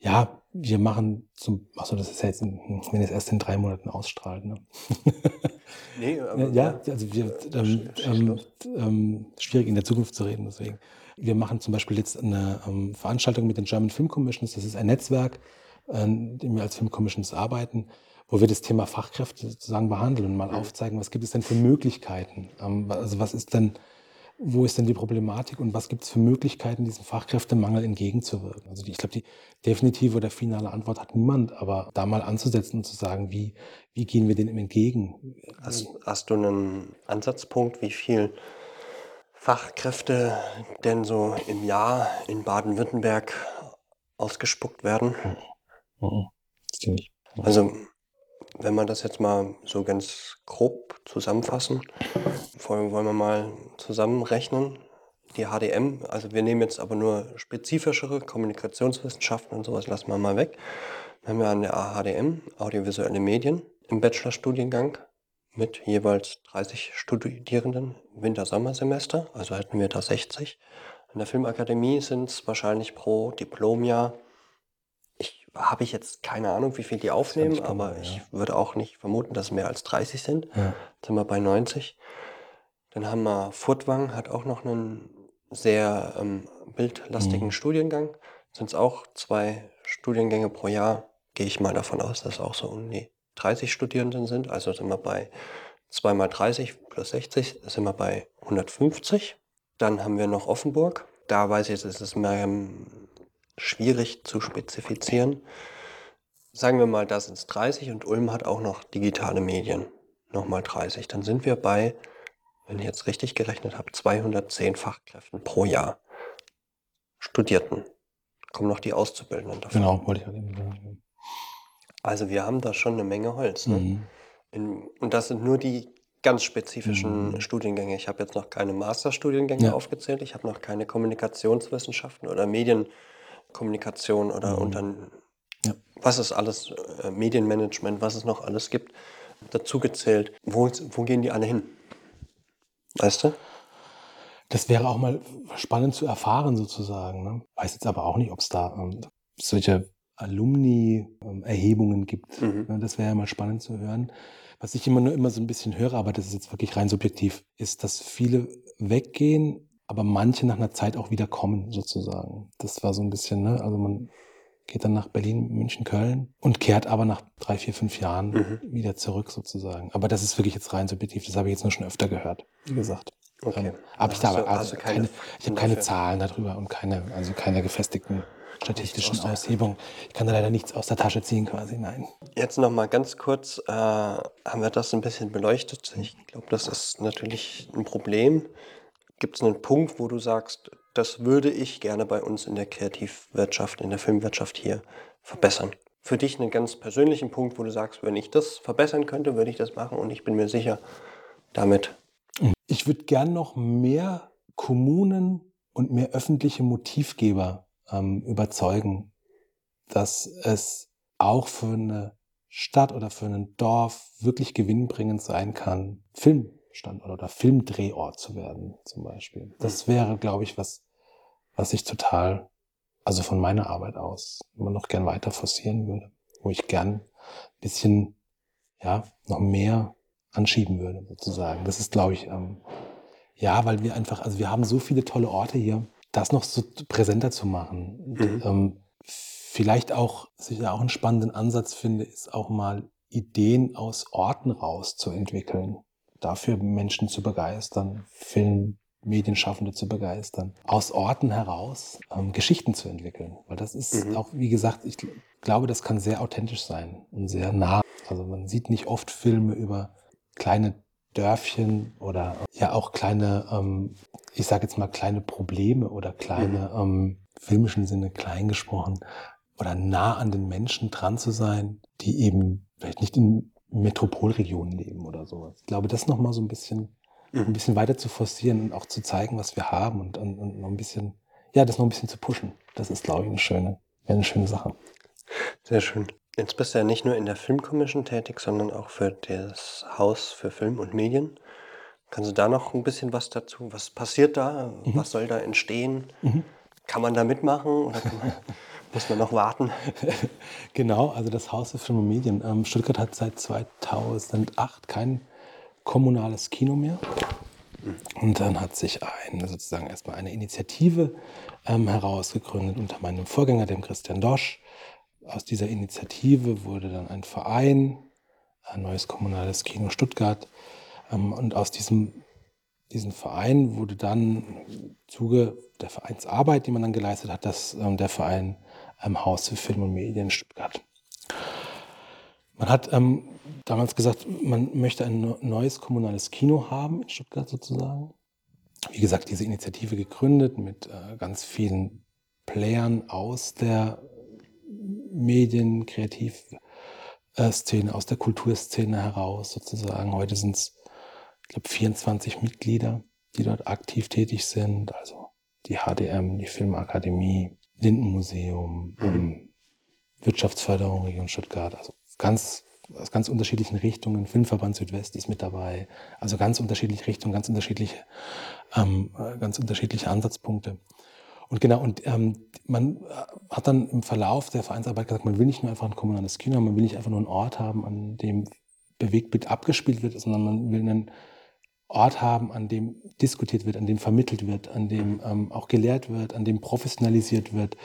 ja, wir machen zum, achso, das ist ja jetzt, in, wenn es erst in drei Monaten ausstrahlt. Ne? Nee, aber ja, also wir, ähm, ähm, ähm, schwierig in der Zukunft zu reden, deswegen. Wir machen zum Beispiel jetzt eine ähm, Veranstaltung mit den German Film Commissions. Das ist ein Netzwerk, äh, in dem wir als Film Commissions arbeiten, wo wir das Thema Fachkräfte sozusagen behandeln und mal mhm. aufzeigen, was gibt es denn für Möglichkeiten? Ähm, also was ist denn wo ist denn die Problematik und was gibt es für Möglichkeiten, diesem Fachkräftemangel entgegenzuwirken? Also die, ich glaube, die definitive oder finale Antwort hat niemand, aber da mal anzusetzen und zu sagen, wie, wie gehen wir dem entgegen? Hast, hast du einen Ansatzpunkt, wie viel Fachkräfte denn so im Jahr in Baden-Württemberg ausgespuckt werden? Mhm. Mhm. Also wenn wir das jetzt mal so ganz grob zusammenfassen, wollen wir mal zusammenrechnen. Die HDM, also wir nehmen jetzt aber nur spezifischere Kommunikationswissenschaften und sowas lassen wir mal weg. Wir haben ja an der AHDM, Audiovisuelle Medien, im Bachelorstudiengang mit jeweils 30 Studierenden Winter-Sommersemester, also hätten wir da 60. An der Filmakademie sind es wahrscheinlich pro Diplomjahr habe ich jetzt keine Ahnung, wie viel die aufnehmen, genau, aber ja. ich würde auch nicht vermuten, dass es mehr als 30 sind. Ja. Jetzt sind wir bei 90. Dann haben wir Furtwang, hat auch noch einen sehr ähm, bildlastigen mhm. Studiengang. Sind es auch zwei Studiengänge pro Jahr. Gehe ich mal davon aus, dass es auch so um die 30 Studierenden sind. Also sind wir bei 2 mal 30 plus 60, sind wir bei 150. Dann haben wir noch Offenburg. Da weiß ich, es ist mehr schwierig zu spezifizieren. Sagen wir mal, da sind es 30 und Ulm hat auch noch digitale Medien. Nochmal 30. Dann sind wir bei, wenn ich jetzt richtig gerechnet habe, 210 Fachkräften pro Jahr. Studierten. Kommen noch die Auszubildenden davon. Genau, wollte ich auch eben sagen. Also wir haben da schon eine Menge Holz. Ne? Mhm. In, und das sind nur die ganz spezifischen mhm. Studiengänge. Ich habe jetzt noch keine Masterstudiengänge ja. aufgezählt. Ich habe noch keine Kommunikationswissenschaften oder Medien. Kommunikation oder mhm. unter ja. was es alles, äh, Medienmanagement, was es noch alles gibt, dazu gezählt. Wo, wo gehen die alle hin? Weißt du? Das wäre auch mal spannend zu erfahren, sozusagen. Ne? Weiß jetzt aber auch nicht, ob es da ähm, solche Alumni-Erhebungen gibt. Mhm. Ne? Das wäre ja mal spannend zu hören. Was ich immer nur immer so ein bisschen höre, aber das ist jetzt wirklich rein subjektiv, ist, dass viele weggehen aber manche nach einer Zeit auch wieder kommen, sozusagen. Das war so ein bisschen, ne? Also man geht dann nach Berlin, München, Köln und kehrt aber nach drei, vier, fünf Jahren mhm. wieder zurück, sozusagen. Aber das ist wirklich jetzt rein subjektiv. Das habe ich jetzt nur schon öfter gehört, wie gesagt. Okay. Ähm, aber ich, da, also, also keine, ich habe keine Zahlen darüber und keine, also keine gefestigten statistischen Aushebungen. Ich kann da leider nichts aus der Tasche ziehen, quasi, nein. Jetzt noch mal ganz kurz, äh, haben wir das ein bisschen beleuchtet. Ich glaube, das ist natürlich ein Problem. Gibt es einen Punkt, wo du sagst, das würde ich gerne bei uns in der Kreativwirtschaft, in der Filmwirtschaft hier verbessern? Für dich einen ganz persönlichen Punkt, wo du sagst, wenn ich das verbessern könnte, würde ich das machen und ich bin mir sicher, damit. Ich würde gern noch mehr Kommunen und mehr öffentliche Motivgeber ähm, überzeugen, dass es auch für eine Stadt oder für ein Dorf wirklich gewinnbringend sein kann, Filmstandort oder Filmdrehort zu werden, zum Beispiel. Das wäre, glaube ich, was, was ich total, also von meiner Arbeit aus, immer noch gern weiter forcieren würde, wo ich gern ein bisschen, ja, noch mehr anschieben würde, sozusagen. Das ist, glaube ich, ähm, ja, weil wir einfach, also wir haben so viele tolle Orte hier, das noch so präsenter zu machen. Und, ähm, vielleicht auch, was ich auch einen spannenden Ansatz finde, ist auch mal Ideen aus Orten rauszuentwickeln, dafür Menschen zu begeistern, Film, Medienschaffende zu begeistern, aus Orten heraus ähm, Geschichten zu entwickeln. Weil das ist Mhm. auch, wie gesagt, ich gl- glaube, das kann sehr authentisch sein und sehr nah. Also man sieht nicht oft Filme über kleine Dörfchen oder ja auch kleine, ähm, ich sage jetzt mal kleine Probleme oder kleine, ähm, filmischen Sinne klein gesprochen oder nah an den Menschen dran zu sein, die eben vielleicht nicht in Metropolregionen leben oder sowas. Ich glaube, das nochmal so ein bisschen, ein Mhm. bisschen weiter zu forcieren und auch zu zeigen, was wir haben und, und, und noch ein bisschen, ja, das noch ein bisschen zu pushen. Das ist, glaube ich, eine schöne, eine schöne Sache. Sehr schön. Jetzt bist du ja nicht nur in der Filmkommission tätig, sondern auch für das Haus für Film und Medien. Kannst du da noch ein bisschen was dazu? Was passiert da? Was soll da entstehen? Kann man da mitmachen muss man noch warten? Genau, also das Haus für Film und Medien. Ähm, Stuttgart hat seit 2008 kein kommunales Kino mehr. Und dann hat sich ein, sozusagen erstmal eine Initiative ähm, herausgegründet unter meinem Vorgänger, dem Christian Dosch. Aus dieser Initiative wurde dann ein Verein, ein neues kommunales Kino Stuttgart. Ähm, und aus diesem, diesem Verein wurde dann im Zuge der Vereinsarbeit, die man dann geleistet hat, das, ähm, der Verein ähm, Haus für Film und Medien Stuttgart. Man hat ähm, damals gesagt, man möchte ein neu- neues kommunales Kino haben in Stuttgart sozusagen. Wie gesagt, diese Initiative gegründet mit äh, ganz vielen Playern aus der Medien-, Kreativszene, aus der Kulturszene heraus sozusagen. Heute sind es, ich glaube, 24 Mitglieder, die dort aktiv tätig sind. Also die HDM, die Filmakademie, Lindenmuseum, ähm, Wirtschaftsförderung Region Stuttgart, also ganz aus ganz unterschiedlichen Richtungen. Filmverband Südwest ist mit dabei, also ganz unterschiedliche Richtungen, ganz unterschiedliche, ähm, äh, ganz unterschiedliche Ansatzpunkte. Und genau, und ähm, man äh, hat dann im Verlauf der Vereinsarbeit gesagt, man will nicht nur einfach ein kommunales Kino haben, man will nicht einfach nur einen Ort haben, an dem Bewegtbild abgespielt wird, sondern man will einen Ort haben, an dem diskutiert wird, an dem vermittelt wird, an dem ähm, auch gelehrt wird, an dem professionalisiert wird.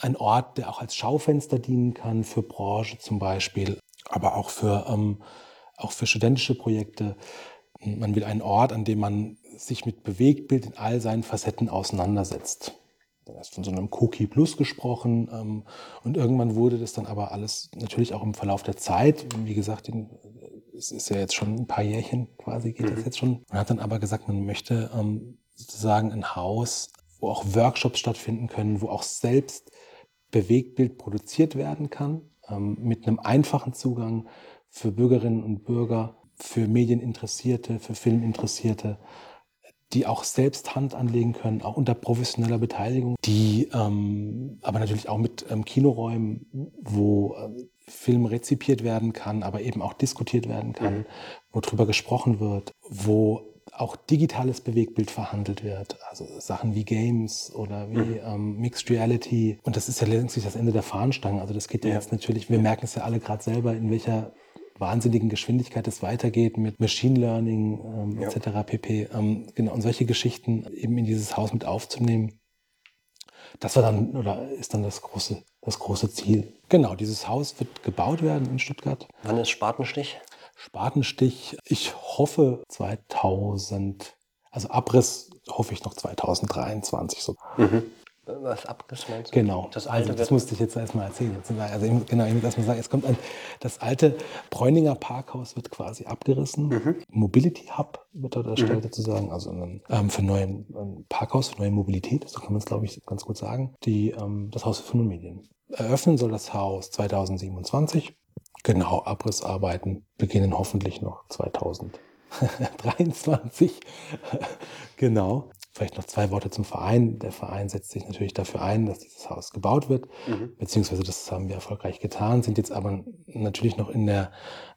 Ein Ort, der auch als Schaufenster dienen kann für Branche zum Beispiel, aber auch für, ähm, auch für studentische Projekte. Man will einen Ort, an dem man sich mit Bewegtbild in all seinen Facetten auseinandersetzt. Da ist von so einem Cookie Plus gesprochen ähm, und irgendwann wurde das dann aber alles natürlich auch im Verlauf der Zeit, wie gesagt, in, es ist ja jetzt schon ein paar Jährchen quasi, geht das jetzt schon. Man hat dann aber gesagt, man möchte ähm, sozusagen ein Haus, wo auch Workshops stattfinden können, wo auch selbst Bewegtbild produziert werden kann, ähm, mit einem einfachen Zugang für Bürgerinnen und Bürger, für Medieninteressierte, für Filminteressierte, die auch selbst Hand anlegen können, auch unter professioneller Beteiligung, die ähm, aber natürlich auch mit ähm, Kinoräumen, wo ähm, Film rezipiert werden kann, aber eben auch diskutiert werden kann, wo drüber gesprochen wird, wo auch digitales Bewegtbild verhandelt wird, also Sachen wie Games oder wie ähm, Mixed Reality. Und das ist ja letztlich das Ende der Fahnenstange. Also das geht ja, Ja. jetzt natürlich, wir merken es ja alle gerade selber, in welcher wahnsinnigen Geschwindigkeit es weitergeht mit Machine Learning ähm, Ja. etc. pp. Ähm, genau, und solche Geschichten eben in dieses Haus mit aufzunehmen, das war dann oder ist dann das große, das große Ziel. Genau, dieses Haus wird gebaut werden in Stuttgart. Wann ist Spatenstich? Spatenstich, ich hoffe 2000, also Abriss hoffe ich noch 2023 so. Was du? Genau. Das alte also, das musste ich jetzt erstmal erzählen. Jetzt, also eben, genau, ich muss erstmal sagen, es kommt ein, das alte Bräuninger Parkhaus wird quasi abgerissen. Mhm. Mobility Hub wird dort erstellt sozusagen, also ein, ähm, für neuen ein Parkhaus für neue Mobilität, so kann man es glaube ich ganz gut sagen. Die, ähm, das Haus für und Medien. Eröffnen soll das Haus 2027. Genau, Abrissarbeiten beginnen hoffentlich noch 2023. genau. Vielleicht noch zwei Worte zum Verein. Der Verein setzt sich natürlich dafür ein, dass dieses Haus gebaut wird, mhm. beziehungsweise das haben wir erfolgreich getan, sind jetzt aber natürlich noch in der,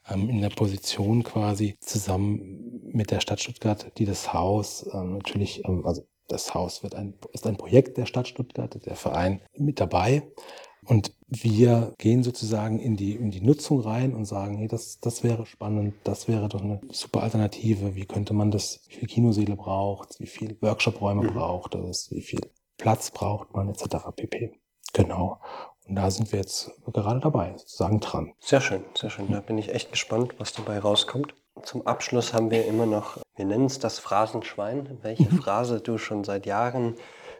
ähm, in der Position quasi zusammen mit der Stadt Stuttgart, die das Haus ähm, natürlich, ähm, also das Haus wird ein, ist ein Projekt der Stadt Stuttgart, der Verein mit dabei. Und wir gehen sozusagen in die, in die Nutzung rein und sagen, hey, das, das wäre spannend, das wäre doch eine super Alternative. Wie könnte man das, wie viel Kinoseele braucht, wie viel Workshop-Räume mhm. braucht es, wie viel Platz braucht man, etc. pp. Genau. Und da sind wir jetzt gerade dabei, sozusagen dran. Sehr schön, sehr schön. Da bin ich echt gespannt, was dabei rauskommt. Zum Abschluss haben wir immer noch, wir nennen es das Phrasenschwein, welche mhm. Phrase du schon seit Jahren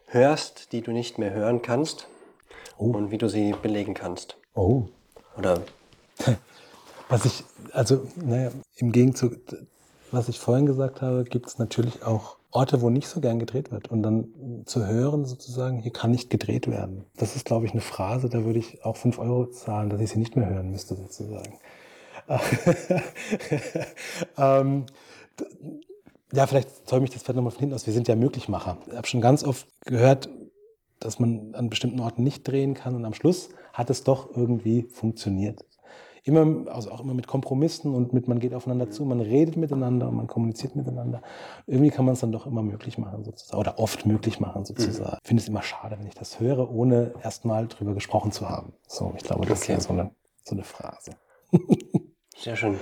hörst, die du nicht mehr hören kannst oh. und wie du sie belegen kannst. Oh. Oder? Was ich, also, naja, im Gegenzug, was ich vorhin gesagt habe, gibt es natürlich auch Orte, wo nicht so gern gedreht wird. Und dann zu hören sozusagen, hier kann nicht gedreht werden. Das ist, glaube ich, eine Phrase, da würde ich auch fünf Euro zahlen, dass ich sie nicht mehr hören müsste sozusagen. ähm, ja, vielleicht zäume ich das vielleicht nochmal von hinten aus. Wir sind ja Möglichmacher. Ich habe schon ganz oft gehört, dass man an bestimmten Orten nicht drehen kann und am Schluss hat es doch irgendwie funktioniert. Immer, also auch immer mit Kompromissen und mit, man geht aufeinander zu, man redet miteinander und man kommuniziert miteinander. Irgendwie kann man es dann doch immer möglich machen, sozusagen, oder oft möglich machen, sozusagen. Mhm. Ich finde es immer schade, wenn ich das höre, ohne erstmal drüber gesprochen zu haben. So, ich glaube, das okay. ist ja so eine, so eine Phrase. Sehr schön.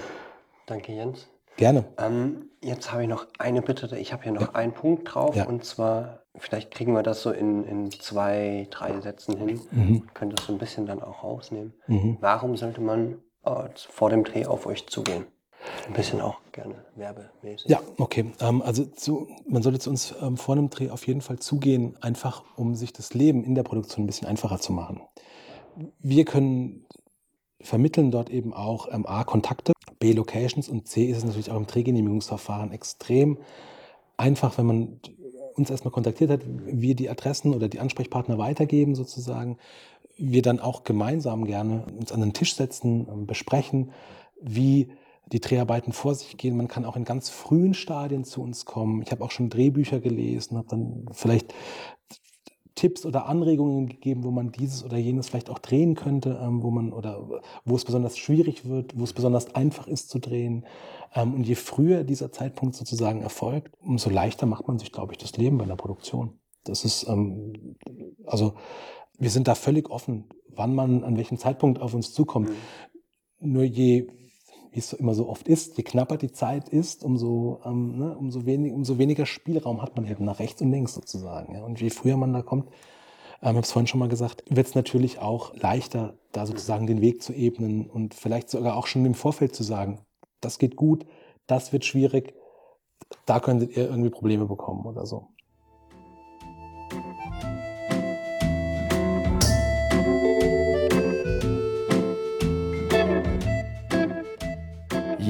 Danke, Jens. Gerne. Ähm, jetzt habe ich noch eine Bitte. Ich habe hier noch ja. einen Punkt drauf ja. und zwar, vielleicht kriegen wir das so in, in zwei, drei Sätzen hin. Mhm. Können das so ein bisschen dann auch rausnehmen. Mhm. Warum sollte man äh, vor dem Dreh auf euch zugehen? Ein bisschen auch gerne werbemäßig. Ja, okay. Ähm, also zu, man sollte zu uns ähm, vor einem Dreh auf jeden Fall zugehen, einfach um sich das Leben in der Produktion ein bisschen einfacher zu machen. Wir können vermitteln dort eben auch ähm, A, Kontakte, B, Locations und C ist es natürlich auch im Drehgenehmigungsverfahren extrem einfach, wenn man uns erstmal kontaktiert hat, wir die Adressen oder die Ansprechpartner weitergeben sozusagen, wir dann auch gemeinsam gerne uns an den Tisch setzen, ähm, besprechen, wie die Dreharbeiten vor sich gehen. Man kann auch in ganz frühen Stadien zu uns kommen. Ich habe auch schon Drehbücher gelesen, habe dann vielleicht Tipps oder Anregungen gegeben, wo man dieses oder jenes vielleicht auch drehen könnte, ähm, wo man oder wo es besonders schwierig wird, wo es besonders einfach ist zu drehen. Ähm, und je früher dieser Zeitpunkt sozusagen erfolgt, umso leichter macht man sich, glaube ich, das Leben bei der Produktion. Das ist ähm, also wir sind da völlig offen, wann man an welchem Zeitpunkt auf uns zukommt. Mhm. Nur je wie es immer so oft ist, je knapper die Zeit ist, umso, ähm, ne, umso, wenig, umso weniger Spielraum hat man eben nach rechts und links sozusagen. Ja. Und je früher man da kommt, ähm, ich habe es vorhin schon mal gesagt, wird es natürlich auch leichter, da sozusagen den Weg zu ebnen und vielleicht sogar auch schon im Vorfeld zu sagen, das geht gut, das wird schwierig, da könntet ihr irgendwie Probleme bekommen oder so.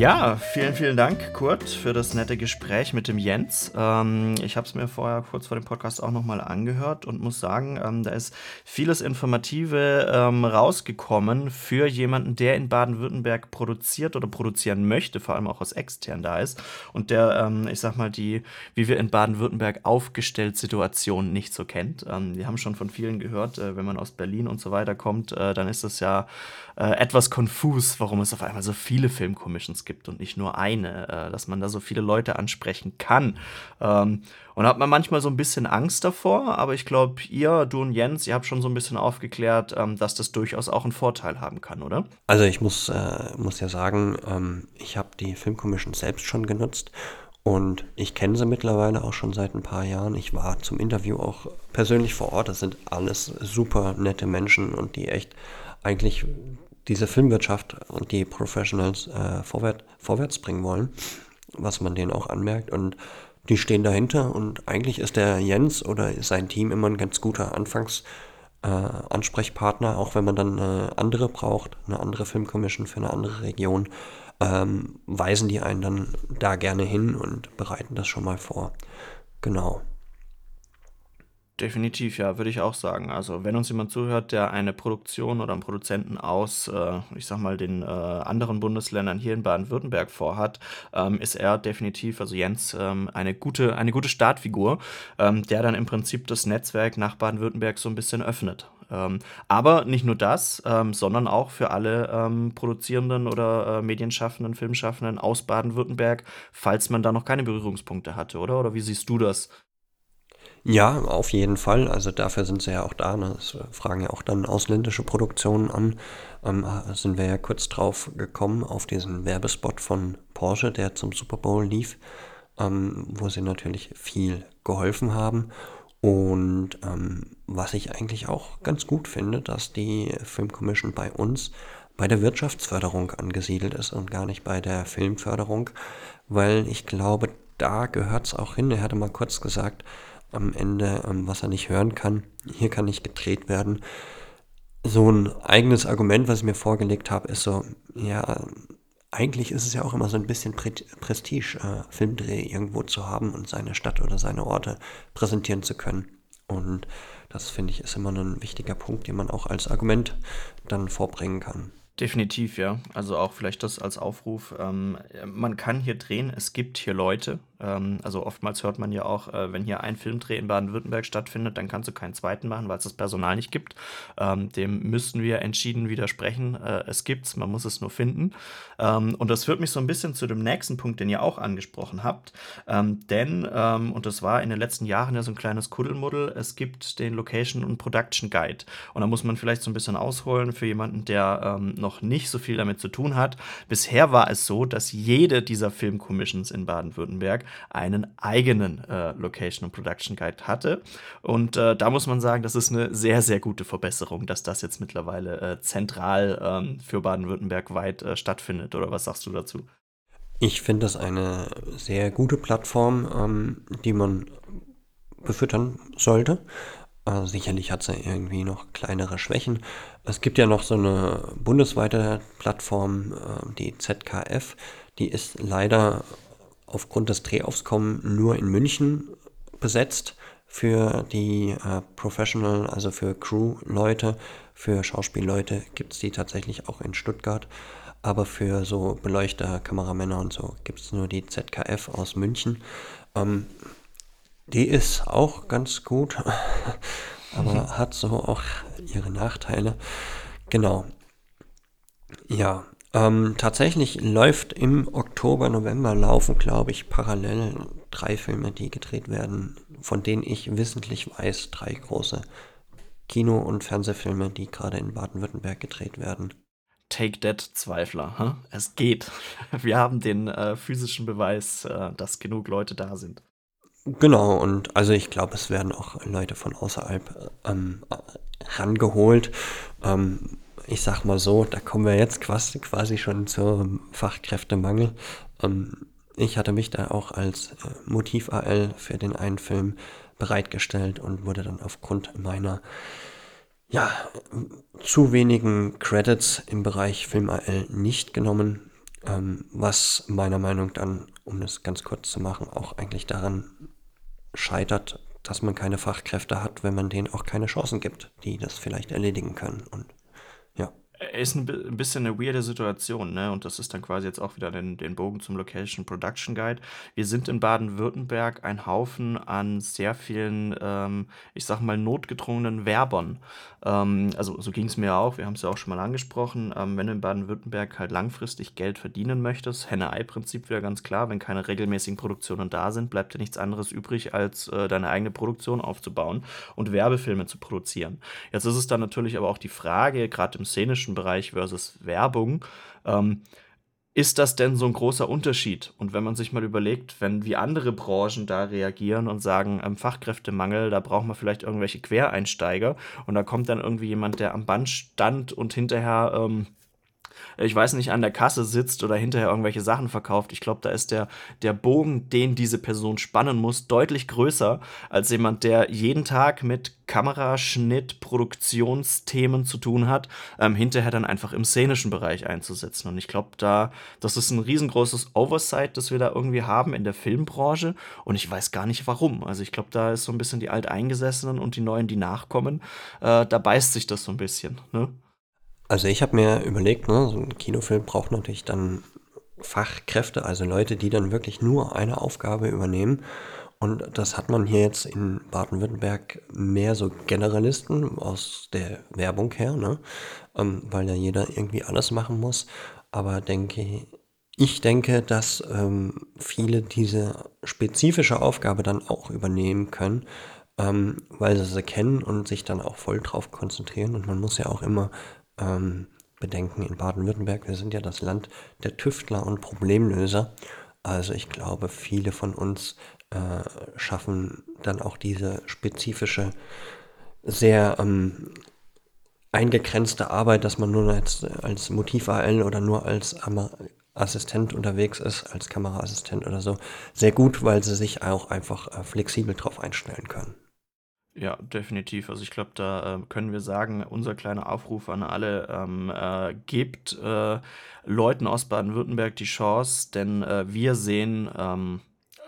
Ja, vielen, vielen Dank, Kurt, für das nette Gespräch mit dem Jens. Ähm, ich habe es mir vorher kurz vor dem Podcast auch nochmal angehört und muss sagen, ähm, da ist vieles Informative ähm, rausgekommen für jemanden, der in Baden-Württemberg produziert oder produzieren möchte, vor allem auch aus extern da ist und der, ähm, ich sag mal, die, wie wir in Baden-Württemberg aufgestellt Situation nicht so kennt. Ähm, wir haben schon von vielen gehört, äh, wenn man aus Berlin und so weiter kommt, äh, dann ist es ja äh, etwas konfus, warum es auf einmal so viele Filmcommissions gibt und nicht nur eine, äh, dass man da so viele Leute ansprechen kann. Ähm, und hat man manchmal so ein bisschen Angst davor, aber ich glaube, ihr, du und Jens, ihr habt schon so ein bisschen aufgeklärt, ähm, dass das durchaus auch einen Vorteil haben kann, oder? Also ich muss, äh, muss ja sagen, ähm, ich habe die Filmcommission selbst schon genutzt und ich kenne sie mittlerweile auch schon seit ein paar Jahren. Ich war zum Interview auch persönlich vor Ort. Das sind alles super nette Menschen und die echt eigentlich diese Filmwirtschaft und die Professionals äh, vorwärts, vorwärts bringen wollen, was man denen auch anmerkt. Und die stehen dahinter und eigentlich ist der Jens oder sein Team immer ein ganz guter Anfangs- äh, auch wenn man dann äh, andere braucht, eine andere Filmcommission für eine andere Region, ähm, weisen die einen dann da gerne hin und bereiten das schon mal vor. Genau. Definitiv, ja, würde ich auch sagen. Also, wenn uns jemand zuhört, der eine Produktion oder einen Produzenten aus, äh, ich sag mal, den äh, anderen Bundesländern hier in Baden-Württemberg vorhat, ähm, ist er definitiv, also Jens, ähm, eine gute, eine gute Startfigur, ähm, der dann im Prinzip das Netzwerk nach Baden-Württemberg so ein bisschen öffnet. Ähm, aber nicht nur das, ähm, sondern auch für alle ähm, Produzierenden oder äh, Medienschaffenden, Filmschaffenden aus Baden-Württemberg, falls man da noch keine Berührungspunkte hatte, oder? Oder wie siehst du das? Ja, auf jeden Fall. Also dafür sind sie ja auch da. Ne? Das fragen ja auch dann ausländische Produktionen an. Ähm, sind wir ja kurz drauf gekommen auf diesen Werbespot von Porsche, der zum Super Bowl lief, ähm, wo sie natürlich viel geholfen haben. Und ähm, was ich eigentlich auch ganz gut finde, dass die Film Commission bei uns bei der Wirtschaftsförderung angesiedelt ist und gar nicht bei der Filmförderung, weil ich glaube, da gehört es auch hin. Er hatte mal kurz gesagt, am Ende, ähm, was er nicht hören kann. Hier kann nicht gedreht werden. So ein eigenes Argument, was ich mir vorgelegt habe, ist so, ja, eigentlich ist es ja auch immer so ein bisschen Pre Prestige, äh, Filmdreh irgendwo zu haben und seine Stadt oder seine Orte präsentieren zu können. Und das finde ich ist immer ein wichtiger Punkt, den man auch als Argument dann vorbringen kann. Definitiv, ja. Also auch vielleicht das als Aufruf. Ähm, man kann hier drehen, es gibt hier Leute, ähm, also oftmals hört man ja auch, äh, wenn hier ein Filmdreh in Baden-Württemberg stattfindet, dann kannst du keinen zweiten machen, weil es das Personal nicht gibt. Ähm, dem müssten wir entschieden widersprechen. Äh, es gibt's, man muss es nur finden. Ähm, und das führt mich so ein bisschen zu dem nächsten Punkt, den ihr auch angesprochen habt. Ähm, denn, ähm, und das war in den letzten Jahren ja so ein kleines Kuddelmuddel, es gibt den Location und Production Guide. Und da muss man vielleicht so ein bisschen ausholen für jemanden, der ähm, noch nicht so viel damit zu tun hat. Bisher war es so, dass jede dieser Filmcommissions in Baden-Württemberg einen eigenen äh, Location und Production Guide hatte. Und äh, da muss man sagen, das ist eine sehr, sehr gute Verbesserung, dass das jetzt mittlerweile äh, zentral ähm, für Baden-Württemberg weit äh, stattfindet. Oder was sagst du dazu? Ich finde das eine sehr gute Plattform, ähm, die man befüttern sollte. Äh, sicherlich hat sie irgendwie noch kleinere Schwächen. Es gibt ja noch so eine bundesweite Plattform, äh, die ZKF. Die ist leider aufgrund des Drehaufkommen nur in München besetzt. Für die äh, Professional, also für Crew-Leute, für Schauspielleute gibt es die tatsächlich auch in Stuttgart. Aber für so Beleuchter, Kameramänner und so gibt es nur die ZKF aus München. Ähm, die ist auch ganz gut, aber mhm. hat so auch ihre Nachteile. Genau. Ja, ähm, tatsächlich läuft im Oktober, November laufen, glaube ich, parallel drei Filme, die gedreht werden, von denen ich wissentlich weiß, drei große Kino- und Fernsehfilme, die gerade in Baden-Württemberg gedreht werden. Take That Zweifler. Huh? Es geht. Wir haben den äh, physischen Beweis, äh, dass genug Leute da sind. Genau, und also ich glaube, es werden auch Leute von außerhalb ähm, rangeholt. Ähm, ich sag mal so, da kommen wir jetzt quasi, quasi schon zum Fachkräftemangel. Ähm, ich hatte mich da auch als äh, Motiv-AL für den einen Film bereitgestellt und wurde dann aufgrund meiner ja, zu wenigen Credits im Bereich Film AL nicht genommen, ähm, was meiner Meinung nach dann, um das ganz kurz zu machen, auch eigentlich daran scheitert, dass man keine Fachkräfte hat, wenn man denen auch keine Chancen gibt, die das vielleicht erledigen können. Und ist ein, bisschen eine weirde Situation, ne? Und das ist dann quasi jetzt auch wieder den, den Bogen zum Location Production Guide. Wir sind in Baden-Württemberg ein Haufen an sehr vielen, ähm, ich sag mal, notgedrungenen Werbern. Ähm, also so ging es mir auch, wir haben es ja auch schon mal angesprochen. Ähm, wenn du in Baden-Württemberg halt langfristig Geld verdienen möchtest, Henne-Ei-Prinzip wieder ganz klar, wenn keine regelmäßigen Produktionen da sind, bleibt dir nichts anderes übrig, als äh, deine eigene Produktion aufzubauen und Werbefilme zu produzieren. Jetzt ist es dann natürlich aber auch die Frage, gerade im szenischen Bereich versus Werbung, ähm, ist das denn so ein großer Unterschied? Und wenn man sich mal überlegt, wenn wie andere Branchen da reagieren und sagen, ähm, Fachkräftemangel, da braucht man vielleicht irgendwelche Quereinsteiger und da kommt dann irgendwie jemand, der am Band stand und hinterher ähm, ich weiß nicht, an der Kasse sitzt oder hinterher irgendwelche Sachen verkauft. Ich glaube, da ist der, der Bogen, den diese Person spannen muss, deutlich größer als jemand, der jeden Tag mit Kameraschnitt, Produktionsthemen zu tun hat, ähm, hinterher dann einfach im szenischen Bereich einzusetzen. Und ich glaube, da, das ist ein riesengroßes Oversight, das wir da irgendwie haben in der Filmbranche. Und ich weiß gar nicht warum. Also ich glaube, da ist so ein bisschen die Alteingesessenen und die Neuen, die nachkommen, äh, da beißt sich das so ein bisschen. Ne? Also ich habe mir überlegt, ne, so ein Kinofilm braucht natürlich dann Fachkräfte, also Leute, die dann wirklich nur eine Aufgabe übernehmen. Und das hat man hier jetzt in Baden-Württemberg mehr so Generalisten aus der Werbung her, ne? Ähm, weil ja jeder irgendwie alles machen muss. Aber denke ich denke, dass ähm, viele diese spezifische Aufgabe dann auch übernehmen können, ähm, weil sie sie kennen und sich dann auch voll drauf konzentrieren. Und man muss ja auch immer ähm, bedenken, in Baden-Württemberg, wir sind ja das Land der Tüftler und Problemlöser. Also ich glaube, viele von uns äh, schaffen dann auch diese spezifische, sehr ähm, eingegrenzte Arbeit, dass man nur als, als Motiv-AL oder nur als Assistent unterwegs ist, als Kameraassistent oder so, sehr gut, weil sie sich auch einfach äh, flexibel drauf einstellen können. Ja, definitiv. Also ich glaube, da äh, können wir sagen, unser kleiner Aufruf an alle, ähm, äh, gebt äh, Leuten aus Baden-Württemberg die Chance, denn äh, wir sehen ähm,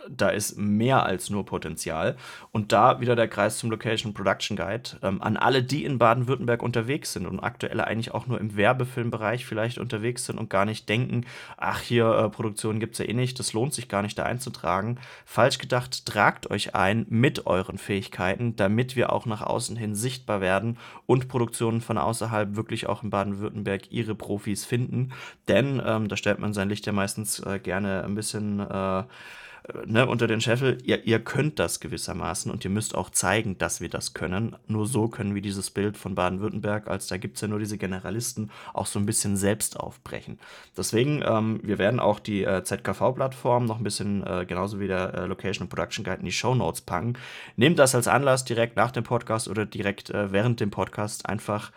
da ist mehr als nur Potenzial. Und da wieder der Kreis zum Location Production Guide ähm, an alle, die in Baden-Württemberg unterwegs sind und aktuell eigentlich auch nur im Werbefilmbereich vielleicht unterwegs sind und gar nicht denken, ach, hier äh, Produktionen gibt es ja eh nicht, das lohnt sich gar nicht da einzutragen. Falsch gedacht, tragt euch ein mit euren Fähigkeiten, damit wir auch nach außen hin sichtbar werden und Produktionen von außerhalb wirklich auch in Baden-Württemberg ihre Profis finden. Denn ähm, da stellt man sein Licht ja meistens äh, gerne ein bisschen äh, ne, unter den Scheffel, ihr, ihr könnt das gewissermaßen und ihr müsst auch zeigen, dass wir das können. Nur so können wir dieses Bild von Baden-Württemberg, als da gibt es ja nur diese Generalisten, auch so ein bisschen selbst aufbrechen. Deswegen, ähm, wir werden auch die äh, ZKV-Plattform noch ein bisschen, äh, genauso wie der äh, Location and Production Guide, in die Show Notes packen. Nehmt das als Anlass direkt nach dem Podcast oder direkt äh, während dem Podcast einfach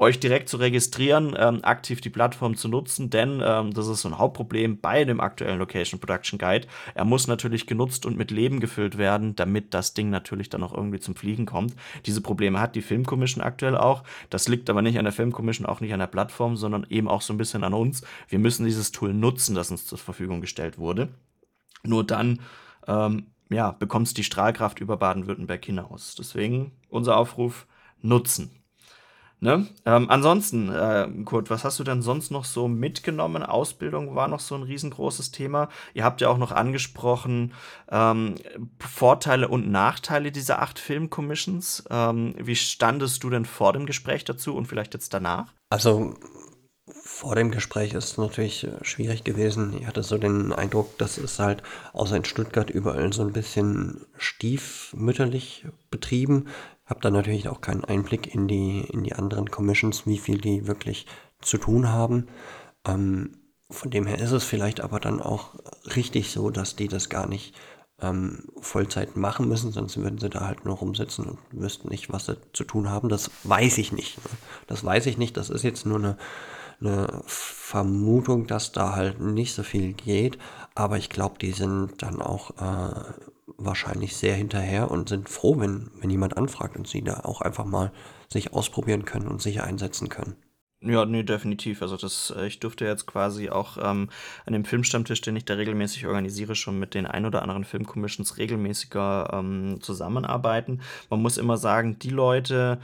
euch direkt zu registrieren, ähm, aktiv die Plattform zu nutzen, denn ähm, das ist so ein Hauptproblem bei dem aktuellen Location Production Guide. Er muss natürlich genutzt und mit Leben gefüllt werden, damit das Ding natürlich dann auch irgendwie zum Fliegen kommt. Diese Probleme hat die Filmkommission aktuell auch. Das liegt aber nicht an der Filmkommission, auch nicht an der Plattform, sondern eben auch so ein bisschen an uns. Wir müssen dieses Tool nutzen, das uns zur Verfügung gestellt wurde. Nur dann ähm, ja, bekommt es die Strahlkraft über Baden-Württemberg hinaus. Deswegen unser Aufruf, nutzen. Ne? Ähm, ansonsten, äh, Kurt, was hast du denn sonst noch so mitgenommen? Ausbildung war noch so ein riesengroßes Thema. Ihr habt ja auch noch angesprochen ähm, Vorteile und Nachteile dieser acht Filmcommissions. Ähm, wie standest du denn vor dem Gespräch dazu und vielleicht jetzt danach? Also vor dem Gespräch ist es natürlich äh, schwierig gewesen. Ich hatte so den Eindruck, dass es halt außer in Stuttgart überall so ein bisschen stiefmütterlich betrieben habe dann natürlich auch keinen Einblick in die, in die anderen Commissions, wie viel die wirklich zu tun haben. Ähm, von dem her ist es vielleicht aber dann auch richtig so, dass die das gar nicht ähm, Vollzeit machen müssen, sonst würden sie da halt nur rumsitzen und wüssten nicht, was sie zu tun haben. Das weiß ich nicht. Ne? Das weiß ich nicht. Das ist jetzt nur eine, eine Vermutung, dass da halt nicht so viel geht. Aber ich glaube, die sind dann auch äh, wahrscheinlich sehr hinterher und sind froh, wenn, wenn jemand anfragt und sie da auch einfach mal sich ausprobieren können und sich einsetzen können. Ja, nee, definitiv. Also das, äh, ich durfte jetzt quasi auch ähm, an dem Filmstammtisch, den ich da regelmäßig organisiere, schon mit den ein oder anderen Filmcommissions regelmäßiger ähm, zusammenarbeiten. Man muss immer sagen, die Leute,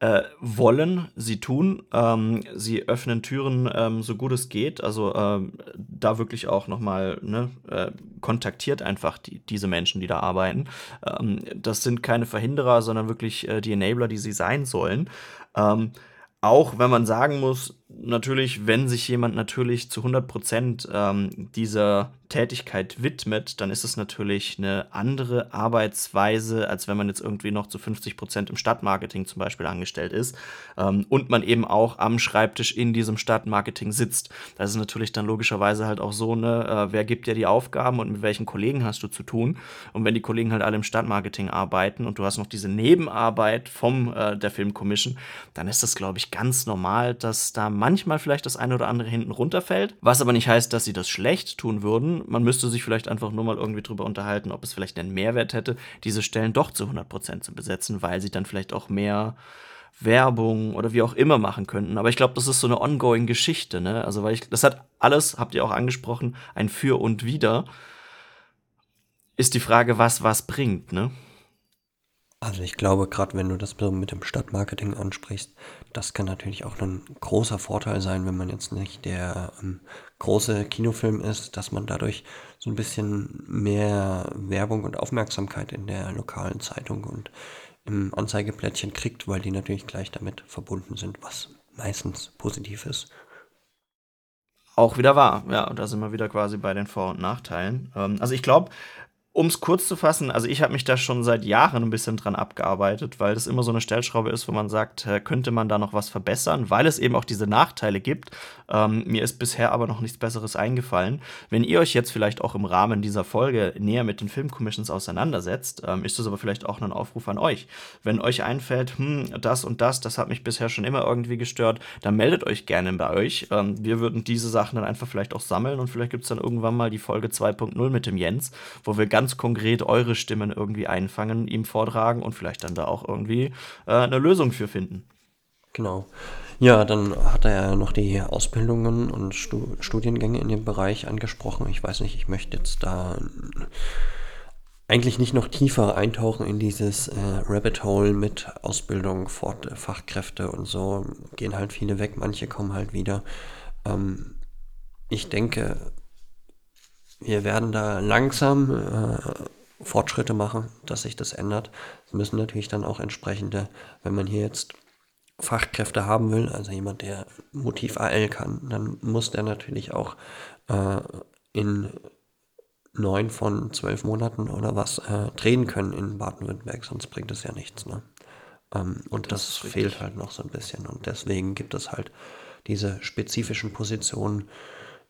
äh, wollen, sie tun. Ähm, sie öffnen Türen ähm, so gut es geht. Also ähm, da wirklich auch nochmal ne, äh, kontaktiert einfach die, diese Menschen, die da arbeiten. Ähm, das sind keine Verhinderer, sondern wirklich äh, die Enabler, die sie sein sollen. Ähm, auch wenn man sagen muss, natürlich, wenn sich jemand natürlich zu 100 Prozent ähm, dieser Tätigkeit widmet, dann ist es natürlich eine andere Arbeitsweise, als wenn man jetzt irgendwie noch zu 50 Prozent im Stadtmarketing zum Beispiel angestellt ist ähm, und man eben auch am Schreibtisch in diesem Stadtmarketing sitzt. Das ist natürlich dann logischerweise halt auch so, ne, äh, wer gibt dir die Aufgaben und mit welchen Kollegen hast du zu tun? Und wenn die Kollegen halt alle im Stadtmarketing arbeiten und du hast noch diese Nebenarbeit vom äh, der Filmcommission, dann ist das, glaube ich, ganz normal, dass da manchmal vielleicht das eine oder andere hinten runterfällt, was aber nicht heißt, dass sie das schlecht tun würden. Man müsste sich vielleicht einfach nur mal irgendwie drüber unterhalten, ob es vielleicht einen Mehrwert hätte, diese Stellen doch zu 100% zu besetzen, weil sie dann vielleicht auch mehr Werbung oder wie auch immer machen könnten. Aber ich glaube, das ist so eine ongoing Geschichte, ne? Also, weil ich, das hat alles, habt ihr auch angesprochen, ein Für und Wider. Ist die Frage, was was bringt, ne? Also ich glaube, gerade wenn du das mit dem Stadtmarketing ansprichst, das kann natürlich auch ein großer Vorteil sein, wenn man jetzt nicht der ähm, große Kinofilm ist, dass man dadurch so ein bisschen mehr Werbung und Aufmerksamkeit in der lokalen Zeitung und im Anzeigeplättchen kriegt, weil die natürlich gleich damit verbunden sind, was meistens positiv ist. Auch wieder wahr, ja, und da sind wir wieder quasi bei den Vor- und Nachteilen. Ähm, also ich glaube, um es kurz zu fassen, also ich habe mich da schon seit Jahren ein bisschen dran abgearbeitet, weil das immer so eine Stellschraube ist, wo man sagt, äh, könnte man da noch was verbessern, weil es eben auch diese Nachteile gibt. Ähm, mir ist bisher aber noch nichts Besseres eingefallen. Wenn ihr euch jetzt vielleicht auch im Rahmen dieser Folge näher mit den Filmcommissions auseinandersetzt, ähm, ist das aber vielleicht auch ein Aufruf an euch. Wenn euch einfällt, hm, das und das, das hat mich bisher schon immer irgendwie gestört, dann meldet euch gerne bei euch. Ähm, wir würden diese Sachen dann einfach vielleicht auch sammeln und vielleicht gibt es dann irgendwann mal die Folge 2.0 mit dem Jens, wo wir ganz ganz konkret eure Stimmen irgendwie einfangen, ihm vortragen und vielleicht dann da auch irgendwie äh, eine Lösung für finden. Genau. Ja, dann hat er ja noch die Ausbildungen und Studiengänge in dem Bereich angesprochen. Ich weiß nicht, ich möchte jetzt da eigentlich nicht noch tiefer eintauchen in dieses äh, Rabbit Hole mit Ausbildung, Fort Fachkräfte und so. Gehen halt viele weg, manche kommen halt wieder. Ähm, ich denke, wir werden da langsam äh, Fortschritte machen, dass sich das ändert. Es müssen natürlich dann auch entsprechende, wenn man hier jetzt Fachkräfte haben will, also jemand, der Motiv AL kann, dann muss der natürlich auch äh, in neun von zwölf Monaten oder was äh, drehen können in Baden-Württemberg, sonst bringt es ja nichts. Ne? Ähm, und das, das fehlt halt noch so ein bisschen. Und deswegen gibt es halt diese spezifischen Positionen,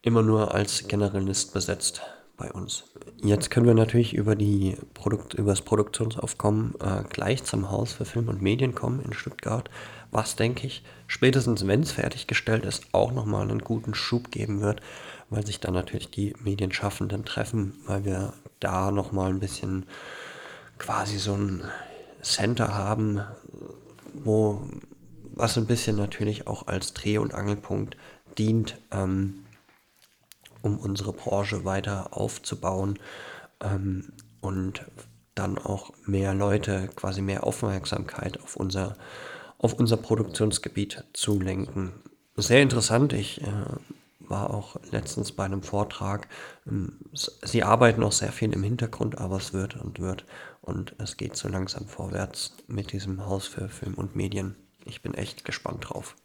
immer nur als Generalist besetzt bei uns. Jetzt können wir natürlich über, die Produkt, über das Produktionsaufkommen äh, gleich zum Haus für Film und Medien kommen in Stuttgart, was, denke ich, spätestens wenn es fertiggestellt ist, auch nochmal einen guten Schub geben wird, weil sich dann natürlich die Medienschaffenden treffen, weil wir da nochmal ein bisschen quasi so ein Center haben, wo was ein bisschen natürlich auch als Dreh- und Angelpunkt dient, ähm, um unsere Branche weiter aufzubauen ähm, und dann auch mehr Leute, quasi mehr Aufmerksamkeit auf unser, auf unser Produktionsgebiet zu lenken. Sehr interessant, ich äh, war auch letztens bei einem Vortrag. Ähm, sie arbeiten auch sehr viel im Hintergrund, aber es wird und wird und es geht so langsam vorwärts mit diesem Haus für Film und Medien. Ich bin echt gespannt drauf